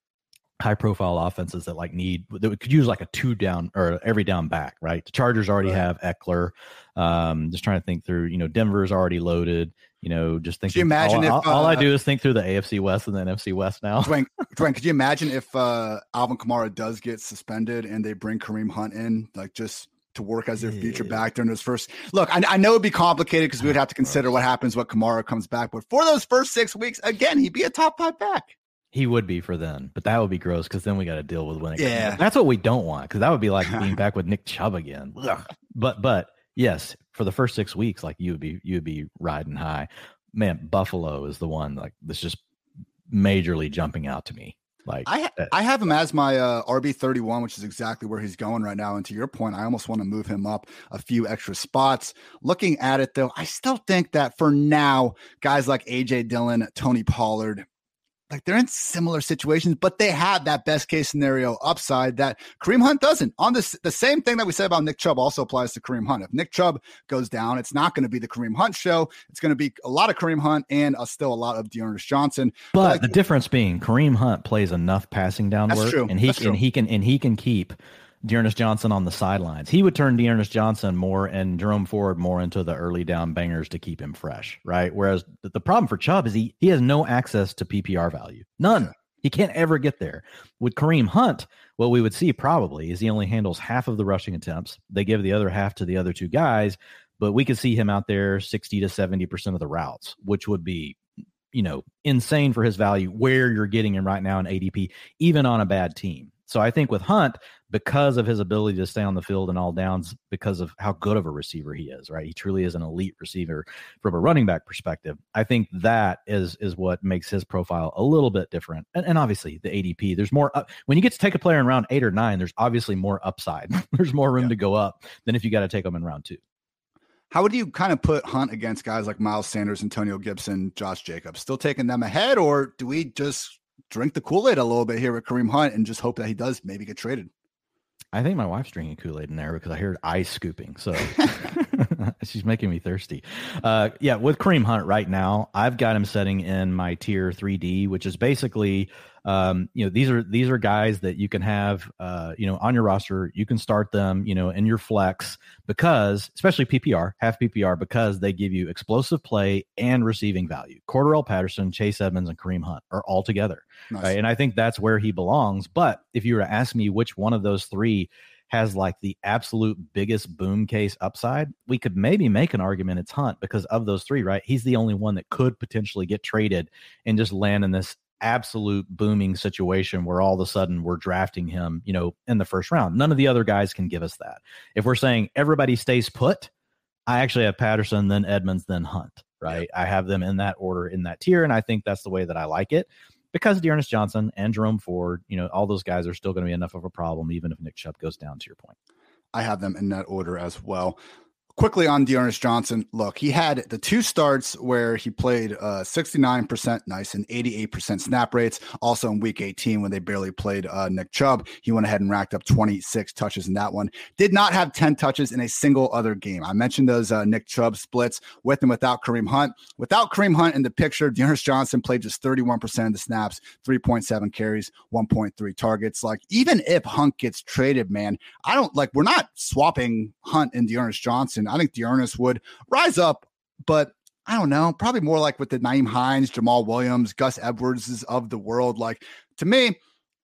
high profile offenses that like need that could use like a two down or every down back, right? The Chargers already right. have Ekeler. Um, just trying to think through, you know, Denver's already loaded. You know, just think. Could you imagine all, if all, all, I uh, do is think through the AFC West and then NFC West now? Dwain, Dwain, could you imagine if uh, Alvin Kamara does get suspended and they bring Kareem Hunt in, like just to work as their future back during those first look. I, I know it'd be complicated because we would have to consider what happens what Kamara comes back, but for those first six weeks, again, he'd be a top five back. He would be for then, but that would be gross because then we got to deal with when it yeah. Comes. That's what we don't want because that would be like being back with Nick Chubb again. but but yes, for the first six weeks, like you would be you would be riding high. Man, Buffalo is the one like that's just majorly jumping out to me. Like I, ha- I have him as my uh, RB thirty one, which is exactly where he's going right now. And to your point, I almost want to move him up a few extra spots. Looking at it though, I still think that for now, guys like AJ Dillon, Tony Pollard, like they're in similar situations, but they have that best case scenario upside that Kareem Hunt doesn't. On this, the same thing that we said about Nick Chubb also applies to Kareem Hunt. If Nick Chubb goes down, it's not going to be the Kareem Hunt show. It's going to be a lot of Kareem Hunt and uh, still a lot of D'Ernest Johnson. But like, the difference being Kareem Hunt plays enough passing down work, true. and he and he can and he can keep D'Ernest Johnson on the sidelines. He would turn D'Ernest Johnson more and Jerome Ford more into the early down bangers to keep him fresh, right? Whereas the problem for Chubb is he he has no access to PPR value, none. He can't ever get there. With Kareem Hunt, what we would see probably is he only handles half of the rushing attempts. They give the other half to the other two guys, but we could see him out there 60 to 70% of the routes, which would be you know insane for his value where you're getting him right now in ADP even on a bad team. So I think with Hunt, because of his ability to stay on the field and all downs, because of how good of a receiver he is, right? He truly is an elite receiver from a running back perspective. I think that is is what makes his profile a little bit different. And, and obviously the ADP, there's more up, when you get to take a player in round eight or nine, there's obviously more upside. there's more room yeah. to go up than if you got to take them in round two. How would you kind of put Hunt against guys like Miles Sanders, Antonio Gibson, Josh Jacobs? Still taking them ahead, or do we just drink the Kool Aid a little bit here with Kareem Hunt and just hope that he does maybe get traded. I think my wife's drinking Kool Aid in there because I heard ice scooping. So she's making me thirsty. Uh, yeah, with Kareem Hunt right now, I've got him setting in my tier 3D, which is basically um, you know these are these are guys that you can have uh, you know on your roster you can start them you know in your flex because especially ppr half ppr because they give you explosive play and receiving value Cordarrelle patterson chase edmonds and kareem hunt are all together nice. right? and i think that's where he belongs but if you were to ask me which one of those three has like the absolute biggest boom case upside, we could maybe make an argument it's Hunt because of those three, right? He's the only one that could potentially get traded and just land in this absolute booming situation where all of a sudden we're drafting him, you know, in the first round. None of the other guys can give us that. If we're saying everybody stays put, I actually have Patterson, then Edmonds, then Hunt, right? I have them in that order in that tier. And I think that's the way that I like it because D'Ernest Johnson and Jerome Ford, you know, all those guys are still going to be enough of a problem, even if Nick Chubb goes down to your point. I have them in that order as well quickly on D'Ernest Johnson, look, he had the two starts where he played uh, 69% nice and 88% snap rates. Also in week 18, when they barely played uh, Nick Chubb, he went ahead and racked up 26 touches in that one. Did not have 10 touches in a single other game. I mentioned those uh, Nick Chubb splits with and without Kareem Hunt. Without Kareem Hunt in the picture, D'Ernest Johnson played just 31% of the snaps, 3.7 carries, 1.3 targets. Like, even if Hunt gets traded, man, I don't like, we're not swapping Hunt and D'Ernest Johnson I think D'Ernest would rise up, but I don't know, probably more like with the Nyheim Hines, Jamaal Williams, Gus Edwards of the world. Like to me,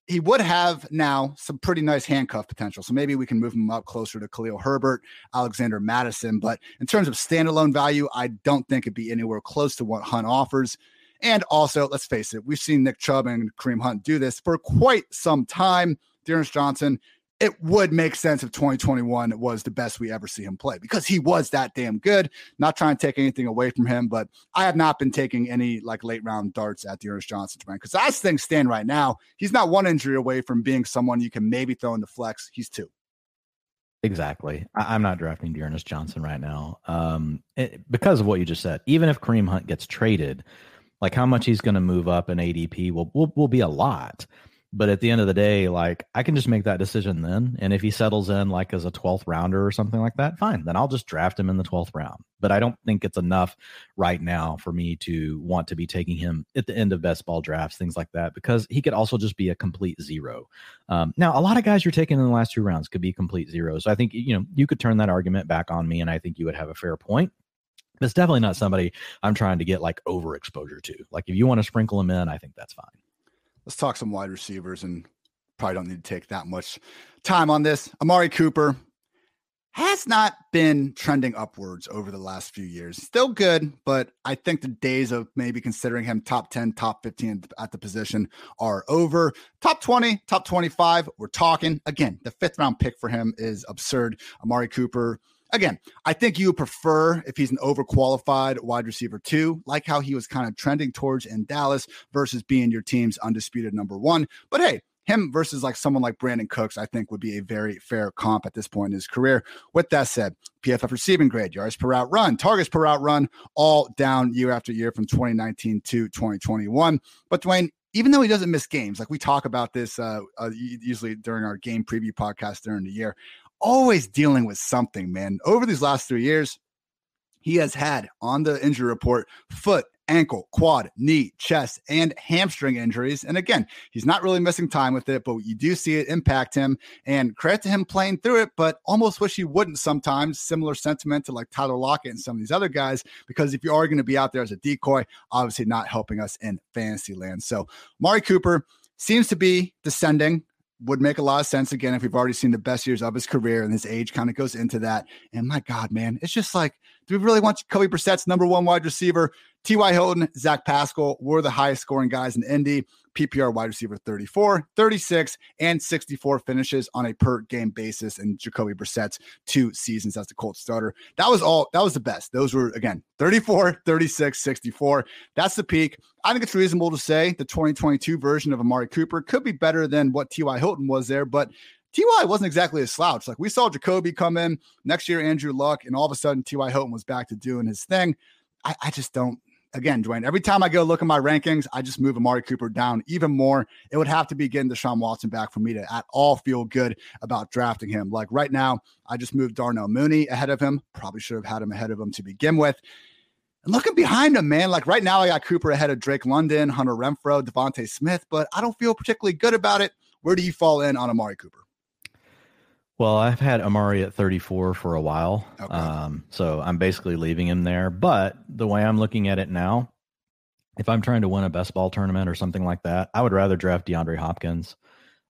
he would have now some pretty nice handcuff potential. So maybe we can move him up closer to Khalil Herbert, Alexander Mattison. But in terms of standalone value, I don't think it'd be anywhere close to what Hunt offers. And also, let's face it, we've seen Nick Chubb and Kareem Hunt do this for quite some time. D'Ernest Johnson it would make sense if 2021 was the best we ever see him play because he was that damn good. Not trying to take anything away from him, but I have not been taking any like late round darts at D'Ernest Johnson, man. Because as things stand right now, he's not one injury away from being someone you can maybe throw in the flex. He's two. Exactly. I, am not drafting D'Ernest Johnson right now um, it, because of what you just said. Even if Kareem Hunt gets traded, like how much he's going to move up in ADP will, will will be a lot. But at the end of the day, like I can just make that decision then. And if he settles in like as a 12th rounder or something like that, fine. Then I'll just draft him in the 12th round. But I don't think it's enough right now for me to want to be taking him at the end of best ball drafts, things like that, because he could also just be a complete zero. Um, now, a lot of guys you're taking in the last two rounds could be complete zeros. So I think, you know, you could turn that argument back on me and I think you would have a fair point it's definitely not somebody I'm trying to get like overexposure to. Like if you want to sprinkle him in, I think that's fine let's talk some wide receivers and probably don't need to take that much time on this. Amari Cooper has not been trending upwards over the last few years. Still good, but I think the days of maybe considering him top 10, top 15 at the position are over. Top 20, top 25, we're talking. Again, the fifth round pick for him is absurd. Amari Cooper again, I think you would prefer if he's an overqualified wide receiver too, like how he was kind of trending towards in Dallas versus being your team's undisputed number one. But hey, him versus like someone like Brandin Cooks, I think would be a very fair comp at this point in his career. With that said, PFF receiving grade, yards per route run, targets per route run, all down year after year from 2019 to 2021. But Dwain, even though he doesn't miss games, like we talk about this uh, uh, usually during our game preview podcast during the year, always dealing with something, man. Over these last three years, he has had on the injury report foot, ankle, quad, knee, chest, and hamstring injuries. And again, he's not really missing time with it, but you do see it impact him. And credit to him playing through it, but almost wish he wouldn't sometimes. Similar sentiment to like Tyler Lockett and some of these other guys, because if you are going to be out there as a decoy, obviously not helping us in fantasy land. So Mari Cooper seems to be descending would make a lot of sense again if we've already seen the best years of his career and his age kind of goes into that. And my God, man, it's just like, do we really want Jacoby Brissett's number one wide receiver? T.Y. Hilton, Zach Pascal were the highest scoring guys in Indy. PPR wide receiver 34, 36, and 64 finishes on a per game basis in Jacoby Brissett's two seasons as the Colts starter. That was all, that was the best. Those were, again, 34, 36, 64. That's the peak. I think it's reasonable to say the 2022 version of Amari Cooper could be better than what T.Y. Hilton was there, but Ty wasn't exactly a slouch. Like we saw Jacoby come in next year, Andrew Luck, and all of a sudden Ty Hilton was back to doing his thing. I, I, just don't again, Dwain, every time I go look at my rankings, I just move Amari Cooper down even more. It would have to be getting Deshaun Watson back for me to at all feel good about drafting him. Like right now, I just moved Darnell Mooney ahead of him. Probably should have had him ahead of him to begin with. And looking behind him, man, like right now, I got Cooper ahead of Drake London, Hunter Renfrow, DeVonta Smith, but I don't feel particularly good about it. Where do you fall in on Amari Cooper? Well, I've had Amari at 34 for a while. Okay. Um, so I'm basically leaving him there. But the way I'm looking at it now, if I'm trying to win a best ball tournament or something like that, I would rather draft DeAndre Hopkins.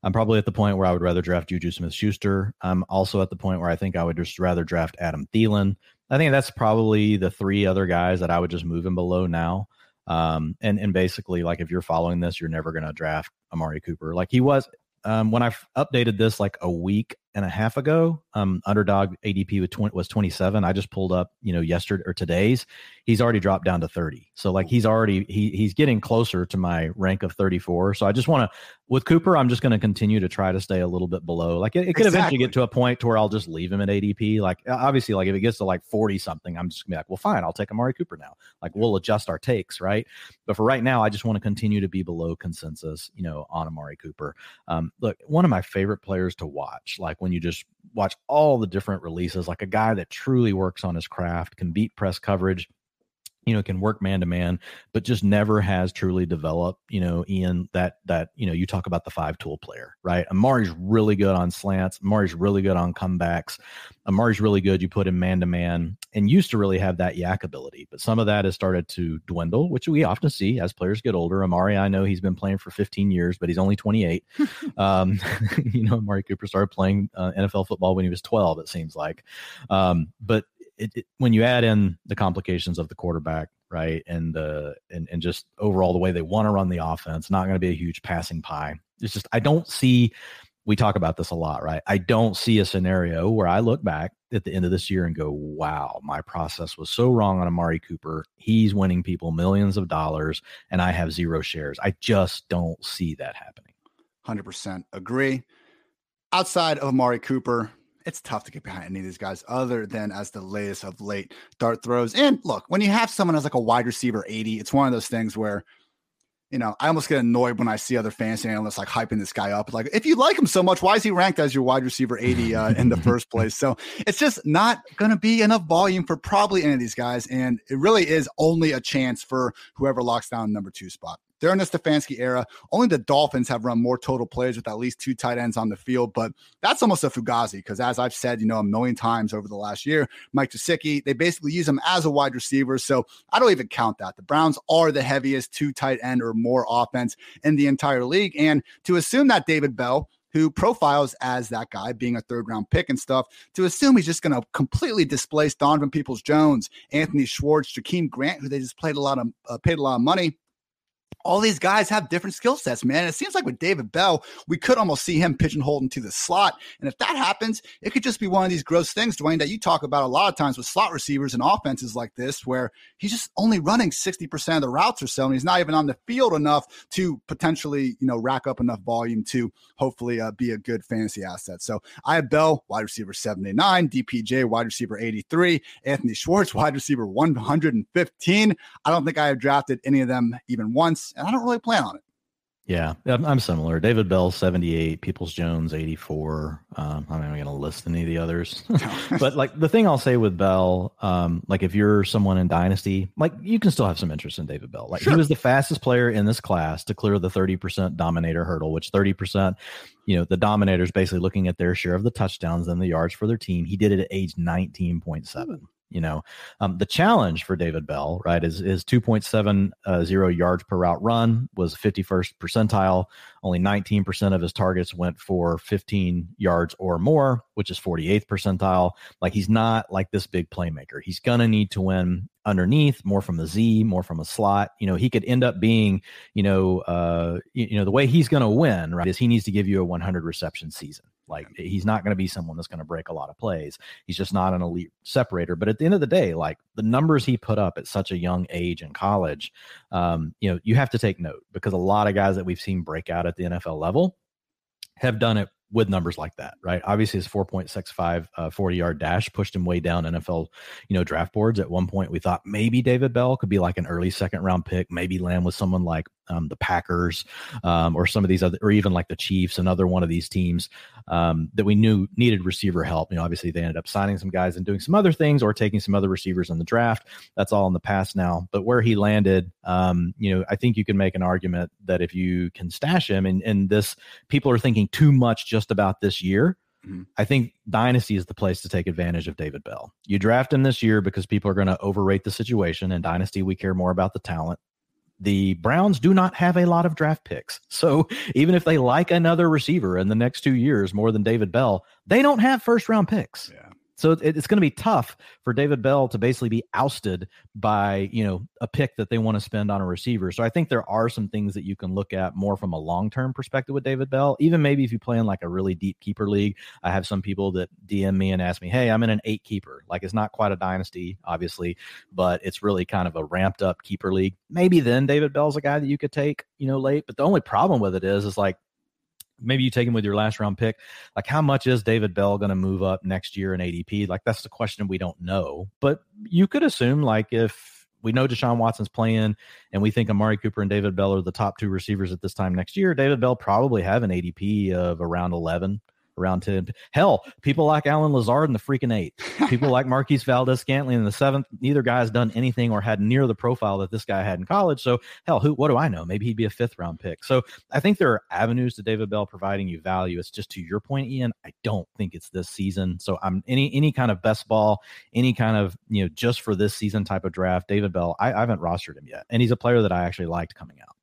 I'm probably at the point where I would rather draft Juju Smith Schuster. I'm also at the point where I think I would just rather draft Adam Thielen. I think that's probably the three other guys that I would just move him below now. Um, and and basically, like if you're following this, you're never going to draft Amari Cooper. Like he was um, when I updated this like a week and a half ago. Um, underdog ADP was 20, was 27. I just pulled up, you know, yesterday or today's. He's already dropped down to 30. So like he's already he he's getting closer to my rank of 34. So I just want to with Cooper, I'm just going to continue to try to stay a little bit below. Like it, it could exactly. eventually get to a point to where I'll just leave him at ADP. Like obviously, like if it gets to like 40 something, I'm just gonna be like, well, fine, I'll take Amari Cooper now. Like we'll adjust our takes, right? But for right now, I just want to continue to be below consensus, you know, on Amari Cooper. Um, look, one of my favorite players to watch, like when you just watch all the different releases, like a guy that truly works on his craft, can beat press coverage you know, can work man to man, but just never has truly developed, you know, Ian, that, that, you know, you talk about the five tool player, right? Amari's really good on slants. Amari's really good on comebacks. Amari's really good. You put him man to man and used to really have that yak ability, but some of that has started to dwindle, which we often see as players get older. Amari, I know he's been playing for 15 years, but he's only 28. um, you know, Amari Cooper started playing uh, NFL football when he was 12, it seems like. Um, but it, it, when you add in the complications of the quarterback, right, and the and and just overall the way they want to run the offense, not going to be a huge passing pie. It's just I don't see. We talk about this a lot, right? I don't see a scenario where I look back at the end of this year and go, "Wow, my process was so wrong on Amari Cooper. He's winning people millions of dollars, and I have zero shares." I just don't see that happening. Hundred percent agree. Outside of Amari Cooper, it's tough to get behind any of these guys other than as the latest of late dart throws. And look, when you have someone as like a wide receiver 80, it's one of those things where, you know, I almost get annoyed when I see other fantasy analysts like hyping this guy up. Like, if you like him so much, why is he ranked as your wide receiver 80 uh, in the first place? So it's just not going to be enough volume for probably any of these guys. And it really is only a chance for whoever locks down number two spot during the Stefanski era, only the Dolphins have run more total plays with at least two tight ends on the field, but that's almost a fugazi because, as I've said, you know, a million times over the last year, Mike Gesicki, they basically use him as a wide receiver. So I don't even count that. The Browns are the heaviest two tight end or more offense in the entire league. And to assume that David Bell, who profiles as that guy being a third round pick and stuff, to assume he's just going to completely displace Donovan Peoples Jones, Anthony Schwartz, Jakeem Grant, who they just played a lot of uh, paid a lot of money all these guys have different skill sets, man. It seems like with David Bell, we could almost see him pigeonholed into the slot. And if that happens, it could just be one of these gross things, Dwain, that you talk about a lot of times with slot receivers and offenses like this, where he's just only running 60% of the routes or so, and he's not even on the field enough to potentially, you know, rack up enough volume to hopefully uh, be a good fantasy asset. So I have Bell, wide receiver 79, DPJ, wide receiver 83, Anthony Schwartz, wide receiver 115. I don't think I have drafted any of them even once and I don't really plan on it. Yeah, I'm similar. David Bell, 78, Peoples Jones, 84. Um, I'm not even going to list any of the others. but like the thing I'll say with Bell, um, like if you're someone in Dynasty, like you can still have some interest in David Bell. Like sure. he was the fastest player in this class to clear the 30% dominator hurdle, which 30%, you know, the dominators basically looking at their share of the touchdowns and the yards for their team. He did it at age 19.7. You know, um, the challenge for David Bell, right, is is 2.70 uh, yards per route run was 51st percentile. Only 19% of his targets went for 15 yards or more, which is 48th percentile. Like he's not like this big playmaker. He's gonna need to win underneath, more from the Z, more from a slot. You know, he could end up being, you know, uh, you, you know, the way he's to win, right, is he needs to give you a 100 reception season. Like he's not going to be someone that's going to break a lot of plays. He's just not an elite separator. But at the end of the day, like the numbers he put up at such a young age in college, um, you know, you have to take note because a lot of guys that we've seen break out at the NFL level have done it with numbers like that, right? Obviously, his 4.65 uh, 40 yard dash pushed him way down NFL, you know, draft boards. At one point, we thought maybe David Bell could be like an early second round pick, maybe land with someone like um, the Packers um, or some of these other, or even like the Chiefs, another one of these teams um, that we knew needed receiver help. You know, obviously they ended up signing some guys and doing some other things or taking some other receivers in the draft. That's all in the past now. But where he landed, um, you know, I think you can make an argument that if you can stash him and, and this, people are thinking too much just about this year. Mm-hmm. I think Dynasty is the place to take advantage of David Bell. You draft him this year because people are going to overrate the situation. And Dynasty, we care more about the talent the Browns do not have a lot of draft picks. So even if they like another receiver in the next two years more than David Bell, they don't have first round picks. Yeah. So it's going to be tough for David Bell to basically be ousted by, you know, a pick that they want to spend on a receiver. So I think there are some things that you can look at more from a long-term perspective with David Bell. Even maybe if you play in like a really deep keeper league, I have some people that DM me and ask me, "Hey, I'm in an 8 keeper. Like it's not quite a dynasty, obviously, but it's really kind of a ramped up keeper league. Maybe then David Bell's a guy that you could take, you know, late, but the only problem with it is is like maybe you take him with your last round pick. Like, how much is David Bell going to move up next year in ADP? Like, that's the question we don't know. But you could assume, like, if we know Deshaun Watson's playing and we think Amari Cooper and David Bell are the top two receivers at this time next year, David Bell probably have an ADP of around 11 around 10. Hell, people like Allen Lazard in the freaking eight. People like Marquez Valdes Scantling in the seventh. Neither guy has done anything or had near the profile that this guy had in college. So, hell, who, what do I know? Maybe he'd be a fifth round pick. So, I think there are avenues to David Bell providing you value. It's just to your point, Ian, I don't think it's this season. So, I'm any, any kind of best ball, any kind of, you know, just for this season type of draft, David Bell, I, I haven't rostered him yet. And he's a player that I actually liked coming out.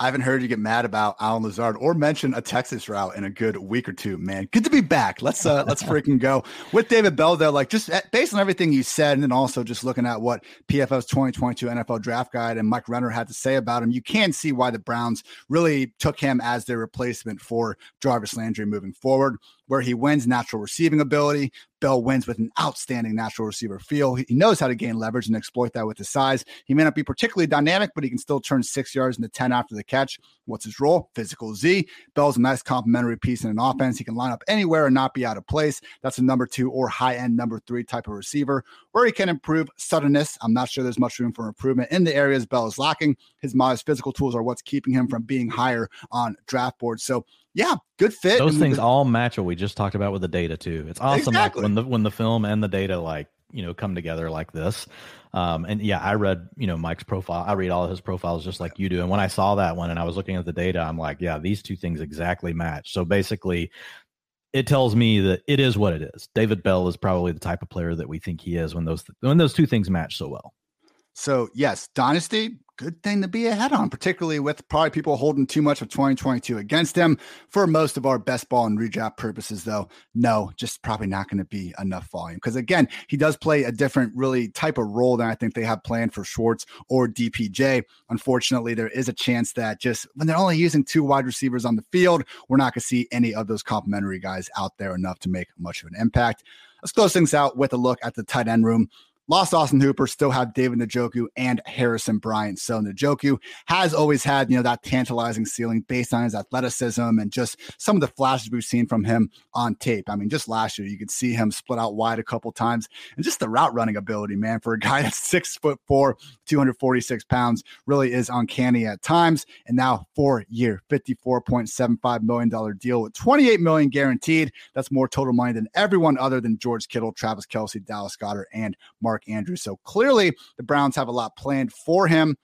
I haven't heard you get mad about Allen Lazard or mention a Texas route in a good week or two, man. Good to be back. Let's uh let's freaking go with David Bell though. Like just eh, based on everything you said, and then also just looking at what PFF's 2022 NFL Draft Guide and Mike Renner had to say about him, you can see why the Browns really took him as their replacement for Jarvis Landry moving forward where he wins natural receiving ability. Bell wins with an outstanding natural receiver feel. He knows how to gain leverage and exploit that with his size. He may not be particularly dynamic, but he can still turn six yards into 10 after the catch. What's his role? Physical Z. Bell's a nice complementary piece in an offense. He can line up anywhere and not be out of place. That's a number two or high end number three type of receiver, where he can improve suddenness. I'm not sure there's much room for improvement in the areas Bell is lacking. His modest physical tools are what's keeping him from being higher on draft boards. So yeah, good fit. Those things all match what we just talked about with the data too. It's awesome exactly. like when the when the film and the data like you know come together like this. Um, and yeah, I read you know Mike's profile. I read all of his profiles just like you do. And when I saw that one and I was looking at the data, I'm like, yeah, these two things exactly match. So basically, it tells me that it is what it is. David Bell is probably the type of player that we think he is when those when those two things match so well. So yes, dynasty good thing to be ahead on, particularly with probably people holding too much of 2022 against him. For most of our best ball and redraft purposes, though, no, just probably not going to be enough volume. Because again, he does play a different, really type of role than I think they have planned for Schwartz or DPJ. Unfortunately, there is a chance that just when they're only using two wide receivers on the field, we're not going to see any of those complementary guys out there enough to make much of an impact. Let's close things out with a look at the tight end room. Lost Austin Hooper, still have David Njoku and Harrison Bryant. So Njoku has always had, you know, that tantalizing ceiling based on his athleticism and just some of the flashes we've seen from him on tape. I mean, just last year, you could see him split out wide a couple times and just the route running ability, man, for a guy that's six foot four, 246 pounds, really is uncanny at times. And now four year, $54.75 million deal with 28 million guaranteed. That's more total money than everyone other than George Kittle, Travis Kelce, Dallas Goedert, and Mark Mark Andrews. So clearly the Browns have a lot planned for him.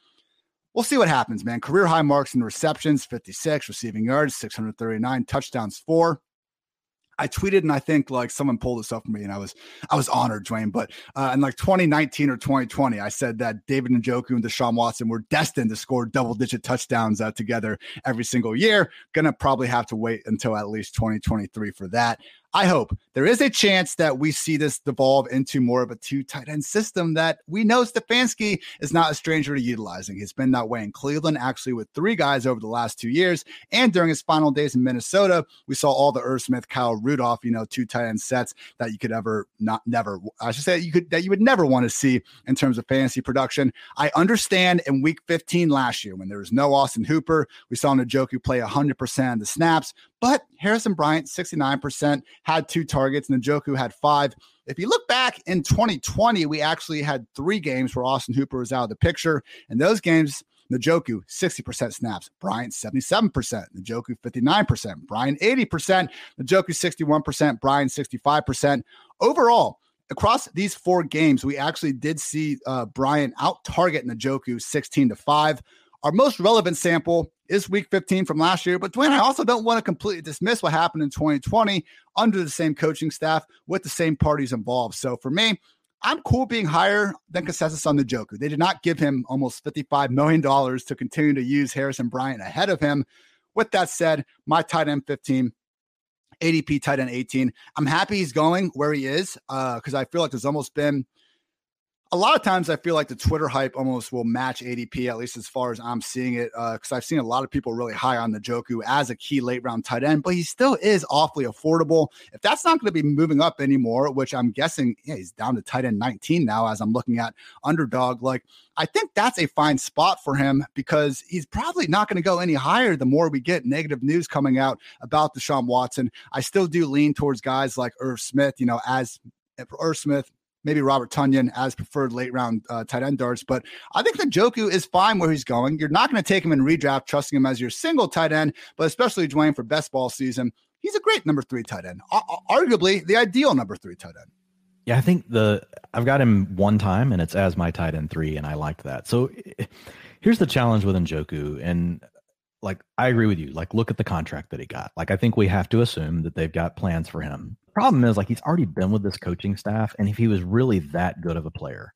We'll see what happens, man. Career high marks in receptions 56, receiving yards 639, touchdowns four. I tweeted and I think like someone pulled this up for me and I was I was honored, Dwain. But uh, in like 2019 or 2020, I said that David Njoku and Deshaun Watson were destined to score double digit touchdowns uh, together every single year. Gonna probably have to wait until at least 2023 for that. I hope there is a chance that we see this devolve into more of a two tight end system that we know Stefanski is not a stranger to utilizing. He's been that way in Cleveland, actually, with three guys over the last two years. And during his final days in Minnesota, we saw all the Irv Smith, Kyle Rudolph, you know, two tight end sets that you could ever not never, I should say, you could that you would never want to see in terms of fantasy production. I understand in week 15 last year when there was no Austin Hooper, we saw Njoku play 100% of the snaps, but Harrison Bryant, 69%, had two targets, and Njoku had five. If you look back in 2020, we actually had three games where Austin Hooper was out of the picture. And those games, Njoku, 60% snaps. Bryant, 77%. Njoku, 59%. Bryant, 80%. Njoku, 61%. Bryant, 65%. Overall, across these four games, we actually did see uh, Bryant out target Njoku 16 to 5. Our most relevant sample is week 15 from last year. But Dwain, I also don't want to completely dismiss what happened in 2020 under the same coaching staff with the same parties involved. So for me, I'm cool being higher than consensus on the Joker. They did not give him almost $55 million to continue to use Harrison Bryant ahead of him. With that said, my tight end 15, ADP tight end 18. I'm happy he's going where he is because uh, I feel like there's almost been a lot of times I feel like the Twitter hype almost will match ADP, at least as far as I'm seeing it. Because uh, I've seen a lot of people really high on the Njoku as a key late round tight end, but he still is awfully affordable. If that's not going to be moving up anymore, which I'm guessing yeah, he's down to tight end 19 now as I'm looking at underdog, like I think that's a fine spot for him because he's probably not going to go any higher the more we get negative news coming out about Deshaun Watson. I still do lean towards guys like Irv Smith, you know, as Irv Smith maybe Robert Tonyan as preferred late round uh, tight end darts. But I think the Njoku is fine where he's going. You're not going to take him in redraft, trusting him as your single tight end, but especially Dwain for best ball season. he's a great number three tight end, arguably the ideal number three tight end. Yeah, I think the I've got him one time, and it's as my tight end three, and I liked that. So here's the challenge with Njoku, and like I agree with you. Like, look at the contract that he got. Like, I think we have to assume that they've got plans for him. Problem is, like, he's already been with this coaching staff, and if he was really that good of a player,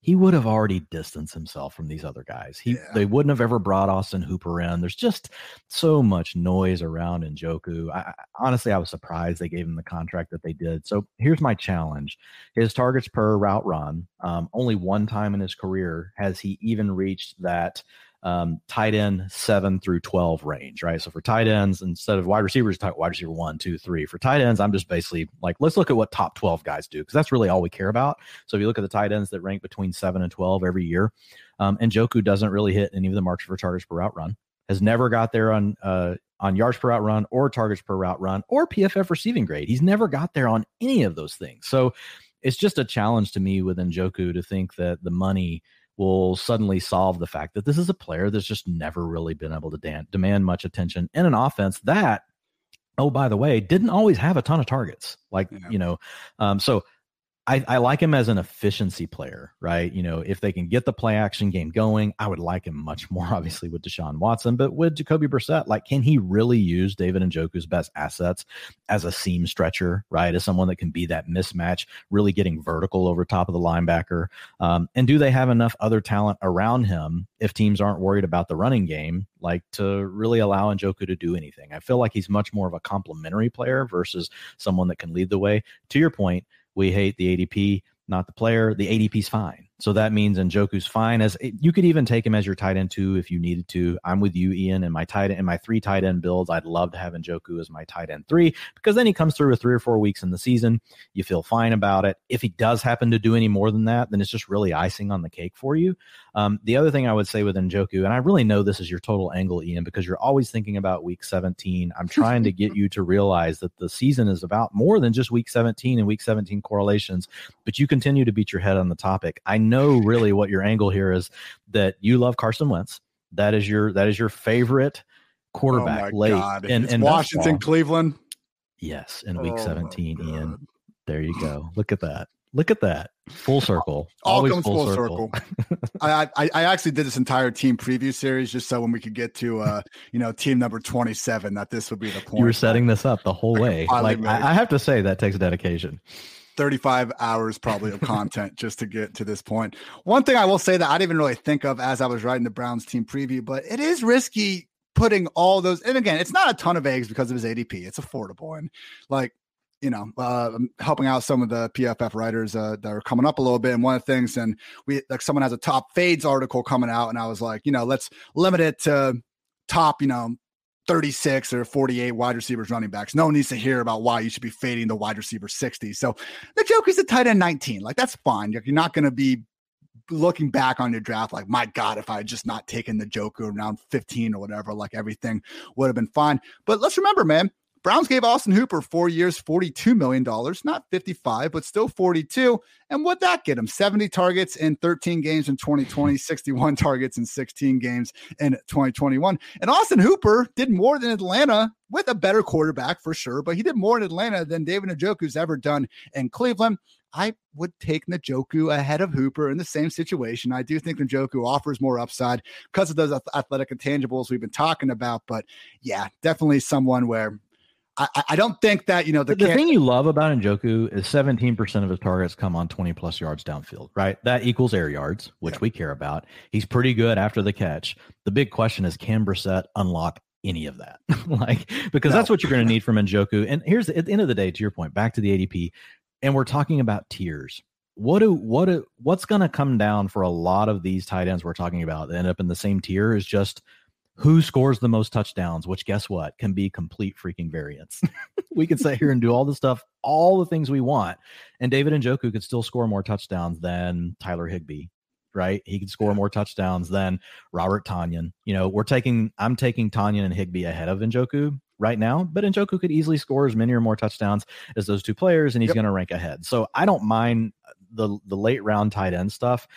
he would have already distanced himself from these other guys. He yeah. they wouldn't have ever brought Austin Hooper in. There's just so much noise around Njoku. I, honestly, I was surprised they gave him the contract that they did. So here's my challenge: his targets per route run. Um, only one time in his career has he even reached that um, tight end seven through 12 range, right? So for tight ends, instead of wide receivers, wide receiver one, two, three. For tight ends, I'm just basically like, let's look at what top 12 guys do because that's really all we care about. So if you look at the tight ends that rank between seven and 12 every year, um, Njoku doesn't really hit any of the marks for targets per route run, has never got there on, uh, on yards per route run or targets per route run or PFF receiving grade. He's never got there on any of those things. So it's just a challenge to me with Njoku to think that the money – will suddenly solve the fact that this is a player that's just never really been able to dan- demand much attention in an offense that oh by the way didn't always have a ton of targets like yeah. you know um, so I, I, like him as an efficiency player, right? You know, if they can get the play action game going, I would like him much more, obviously, with Deshaun Watson. But with Jacoby Brissett, like, can he really use David Njoku's best assets as a seam stretcher, right? As someone that can be that mismatch, really getting vertical over top of the linebacker? Um, and do they have enough other talent around him if teams aren't worried about the running game, like to really allow Njoku to do anything? I feel like he's much more of a complementary player versus someone that can lead the way. To your point, we hate the ADP, not the player. The ADP's fine. So that means Njoku's fine as you could even take him as your tight end too if you needed to. I'm with you, Ian, and my tight end in my three tight end builds. I'd love to have Njoku as my tight end three because then he comes through with three or four weeks in the season. You feel fine about it. If he does happen to do any more than that, then it's just really icing on the cake for you. Um, the other thing I would say with Njoku, and I really know this is your total angle, Ian, because you're always thinking about week 17. I'm trying to get you to realize that the season is about more than just week 17 and week 17 correlations, but you continue to beat your head on the topic. I know really what your angle here is that you love Carson Wentz. That is your that is your favorite quarterback oh late God. in, in Washington, Cleveland. Yes, in week oh 17, Ian. There you go. Look at that. Look at that. Full circle. All Always comes full, full circle. circle. I, I I actually did this entire team preview series just so when we could get to uh you know team number 27 that this would be the point. You were setting this up the whole way. Like I, I have to say that takes dedication. 35 hours probably of content just to get to this point. One thing I will say that I didn't even really think of as I was writing the Browns team preview, but it is risky putting all those and again, it's not a ton of eggs because of his ADP. It's affordable and like you know, uh, helping out some of the PFF writers uh, that are coming up a little bit. And one of the things, and we like someone has a top fades article coming out, and I was like, you know, let's limit it to top, you know, 36 or 48 wide receivers running backs. No one needs to hear about why you should be fading the wide receiver 60. So the joke is a tight end 19. Like that's fine. You're not going to be looking back on your draft like, my God, if I had just not taken the Joker around 15 or whatever, like everything would have been fine. But let's remember, man, Browns gave Austin Hooper four years, $42 million, not 55, but still 42. And what that get him? 70 targets in 13 games in 2020, 61 targets in 16 games in 2021. And Austin Hooper did more than Atlanta with a better quarterback for sure, but he did more in Atlanta than David Njoku's ever done in Cleveland. I would take Njoku ahead of Hooper in the same situation. I do think Njoku offers more upside because of those athletic intangibles we've been talking about. But yeah, definitely someone where I, I don't think that you know the, the thing you love about Njoku is 17% of his targets come on 20 plus yards downfield, right? That equals air yards, which yeah. we care about. He's pretty good after the catch. The big question is can Brissett unlock any of that? like because no. that's what you're going to need from Njoku. And here's at the end of the day, to your point, back to the ADP, and we're talking about tiers. What do what do, what's going to come down for a lot of these tight ends we're talking about that end up in the same tier is just who scores the most touchdowns, which guess what can be complete freaking variance. we can sit here and do all the stuff, all the things we want. And David and Njoku could still score more touchdowns than Tyler Higbee, right? He could score more touchdowns than Robert Tonyan. You know, we're taking, I'm taking Tonyan and Higbee ahead of Njoku right now, but Njoku could easily score as many or more touchdowns as those two players, and he's yep. going to rank ahead. So I don't mind the the late round tight end stuff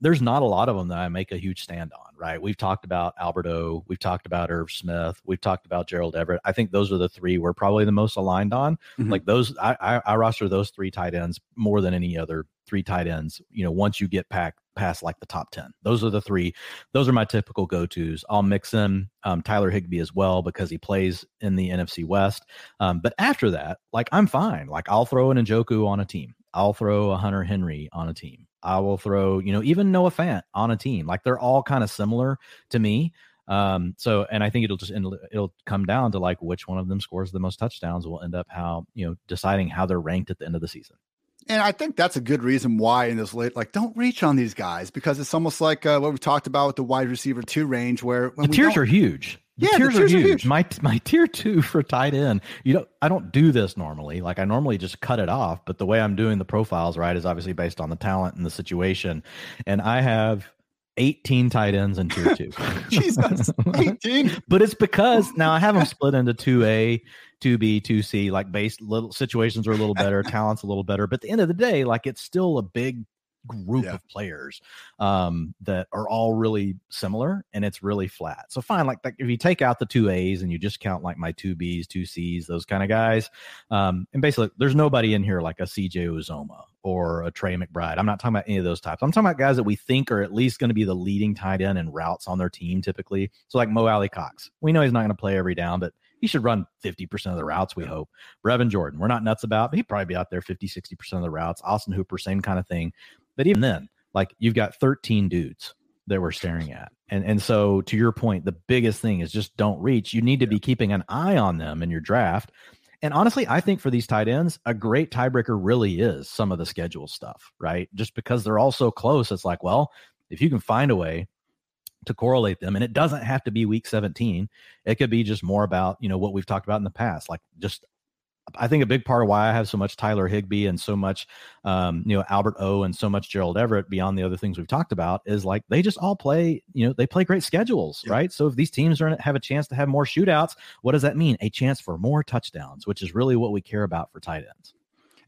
there's not a lot of them that I make a huge stand on, right? We've talked about Albert O, we've talked about Irv Smith, we've talked about Gerald Everett. I think those are the three we're probably the most aligned on. Mm-hmm. Like those, I, I, I roster those three tight ends more than any other three tight ends. You know, once you get packed past like the top 10. Those are the three. Those are my typical go tos. I'll mix in um, Tyler Higbee as well because he plays in the NFC West. Um, but after that, like I'm fine. Like I'll throw an Njoku on a team. I'll throw a Hunter Henry on a team. I will throw, you know, even Noah Fant on a team. Like they're all kind of similar to me. Um, so, and I think it'll just it'll come down to like which one of them scores the most touchdowns will end up how you know deciding how they're ranked at the end of the season. And I think that's a good reason why in this late, like, don't reach on these guys because it's almost like uh, what we talked about with the wide receiver two range, where the tiers are huge. The yeah, tiers, the tiers are, huge. are, huge. My my tier two for tight end, you know, I don't do this normally. Like I normally just cut it off, but the way I'm doing the profiles, right, is obviously based on the talent and the situation. And I have 18 tight ends in tier two. Jesus, 18. but it's because now I have them split into 2A, 2B, 2C, like base little situations are a little better, talent's a little better. But at the end of the day, like it's still a big group yeah. of players um, that are all really similar and it's really flat. So fine, like, like, if you take out the two A's and you just count like my two B's, two C's, those kind of guys, um, and basically there's nobody in here like a CJ Uzomah or a Trey McBride. I'm not talking about any of those types. I'm talking about guys that we think are at least going to be the leading tight end and routes on their team typically. So like Mo Alie-Cox, we know he's not going to play every down, but he should run 50% of the routes, we hope. Brevin Jordan, we're not nuts about, but he'd probably be out there 50, 60% of the routes. Austin Hooper, same kind of thing. But even then, like you've got 13 dudes that we're staring at. And and so to your point, the biggest thing is just don't reach. You need to be keeping an eye on them in your draft. And honestly, I think for these tight ends, a great tiebreaker really is some of the schedule stuff, right? Just because they're all so close, it's like, well, if you can find a way to correlate them and it doesn't have to be week 17 it could be just more about you know what we've talked about in the past like just I think a big part of why I have so much Tyler Higbee and so much, um, you know, Albert O and so much Gerald Everett beyond the other things we've talked about is like they just all play, you know, they play great schedules, yeah. right? So if these teams are have a chance to have more shootouts, what does that mean? A chance for more touchdowns, which is really what we care about for tight ends.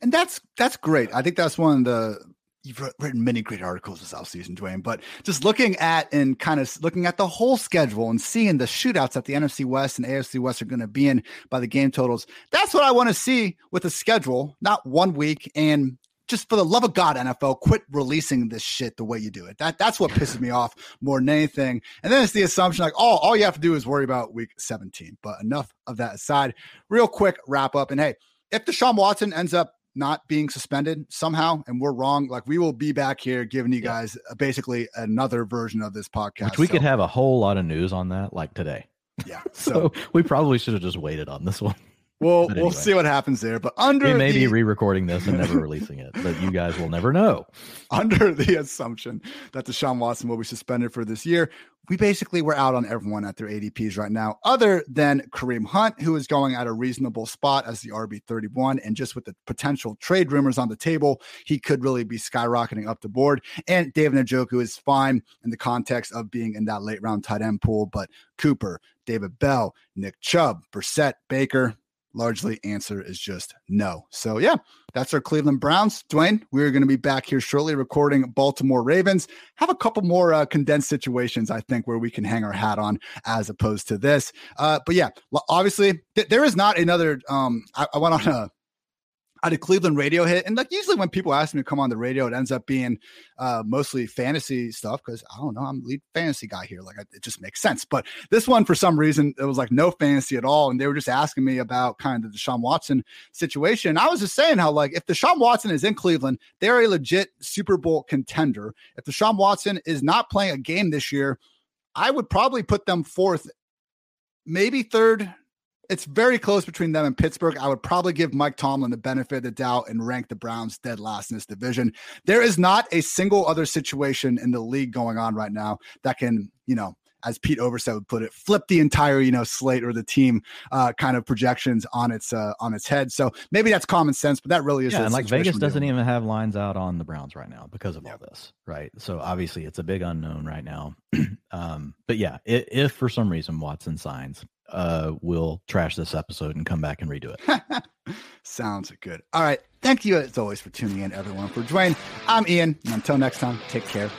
And that's that's great. I think that's one of the you've written many great articles this offseason, Dwain, but just looking at and kind of looking at the whole schedule and seeing the shootouts that the NFC West and AFC West are going to be in by the game totals, that's what I want to see with the schedule, not one week. And just for the love of God, NFL, quit releasing this shit the way you do it. That that's what pisses me off more than anything. And then it's the assumption like, oh, all you have to do is worry about week 17. But enough of that aside. Real quick wrap up. And hey, if Deshaun Watson ends up not being suspended somehow and we're wrong, like we will be back here giving you guys yeah. basically another version of this podcast. Which we so. could have a whole lot of news on that like today. Yeah. So, so we probably should have just waited on this one. Well, anyway, we'll see what happens there. But under we may the, be re-recording this and never releasing it, but you guys will never know. Under the assumption that Deshaun Watson will be suspended for this year, we basically were out on everyone at their ADPs right now, other than Kareem Hunt, who is going at a reasonable spot as the RB 31. And just with the potential trade rumors on the table, he could really be skyrocketing up the board. And David Njoku is fine in the context of being in that late round tight end pool, but Cooper, David Bell, Nick Chubb, Brissett, Baker, largely answer is just no. So yeah, that's our Cleveland Browns. Dwain, we're going to be back here shortly recording Baltimore Ravens. Have a couple more uh, condensed situations, I think, where we can hang our hat on as opposed to this. Uh, but yeah, obviously th- there is not another. Um, I, I went on a had a Cleveland radio hit. And like usually when people ask me to come on the radio, it ends up being uh, mostly fantasy stuff because I don't know, I'm lead fantasy guy here. Like it just makes sense. But this one, for some reason, it was like no fantasy at all. And they were just asking me about kind of the Deshaun Watson situation. I was just saying how, like, if Deshaun Watson is in Cleveland, they're a legit Super Bowl contender. If Deshaun Watson is not playing a game this year, I would probably put them fourth, maybe third, it's very close between them and Pittsburgh. I would probably give Mike Tomlin the benefit of the doubt and rank the Browns dead last in this division. There is not a single other situation in the league going on right now that can, you know, as Pete Overset would put it, flip the entire you know slate or the team uh, kind of projections on its uh, on its head. So maybe that's common sense, but that really is. Yeah, and like Vegas doesn't even have lines out on the Browns right now because of all this, right? So obviously it's a big unknown right now. um, but yeah, if, if for some reason Watson signs, uh, we'll trash this episode and come back and redo it. Sounds good. All right. Thank you, as always, for tuning in, everyone. For Dwain, I'm Ian. And until next time, take care.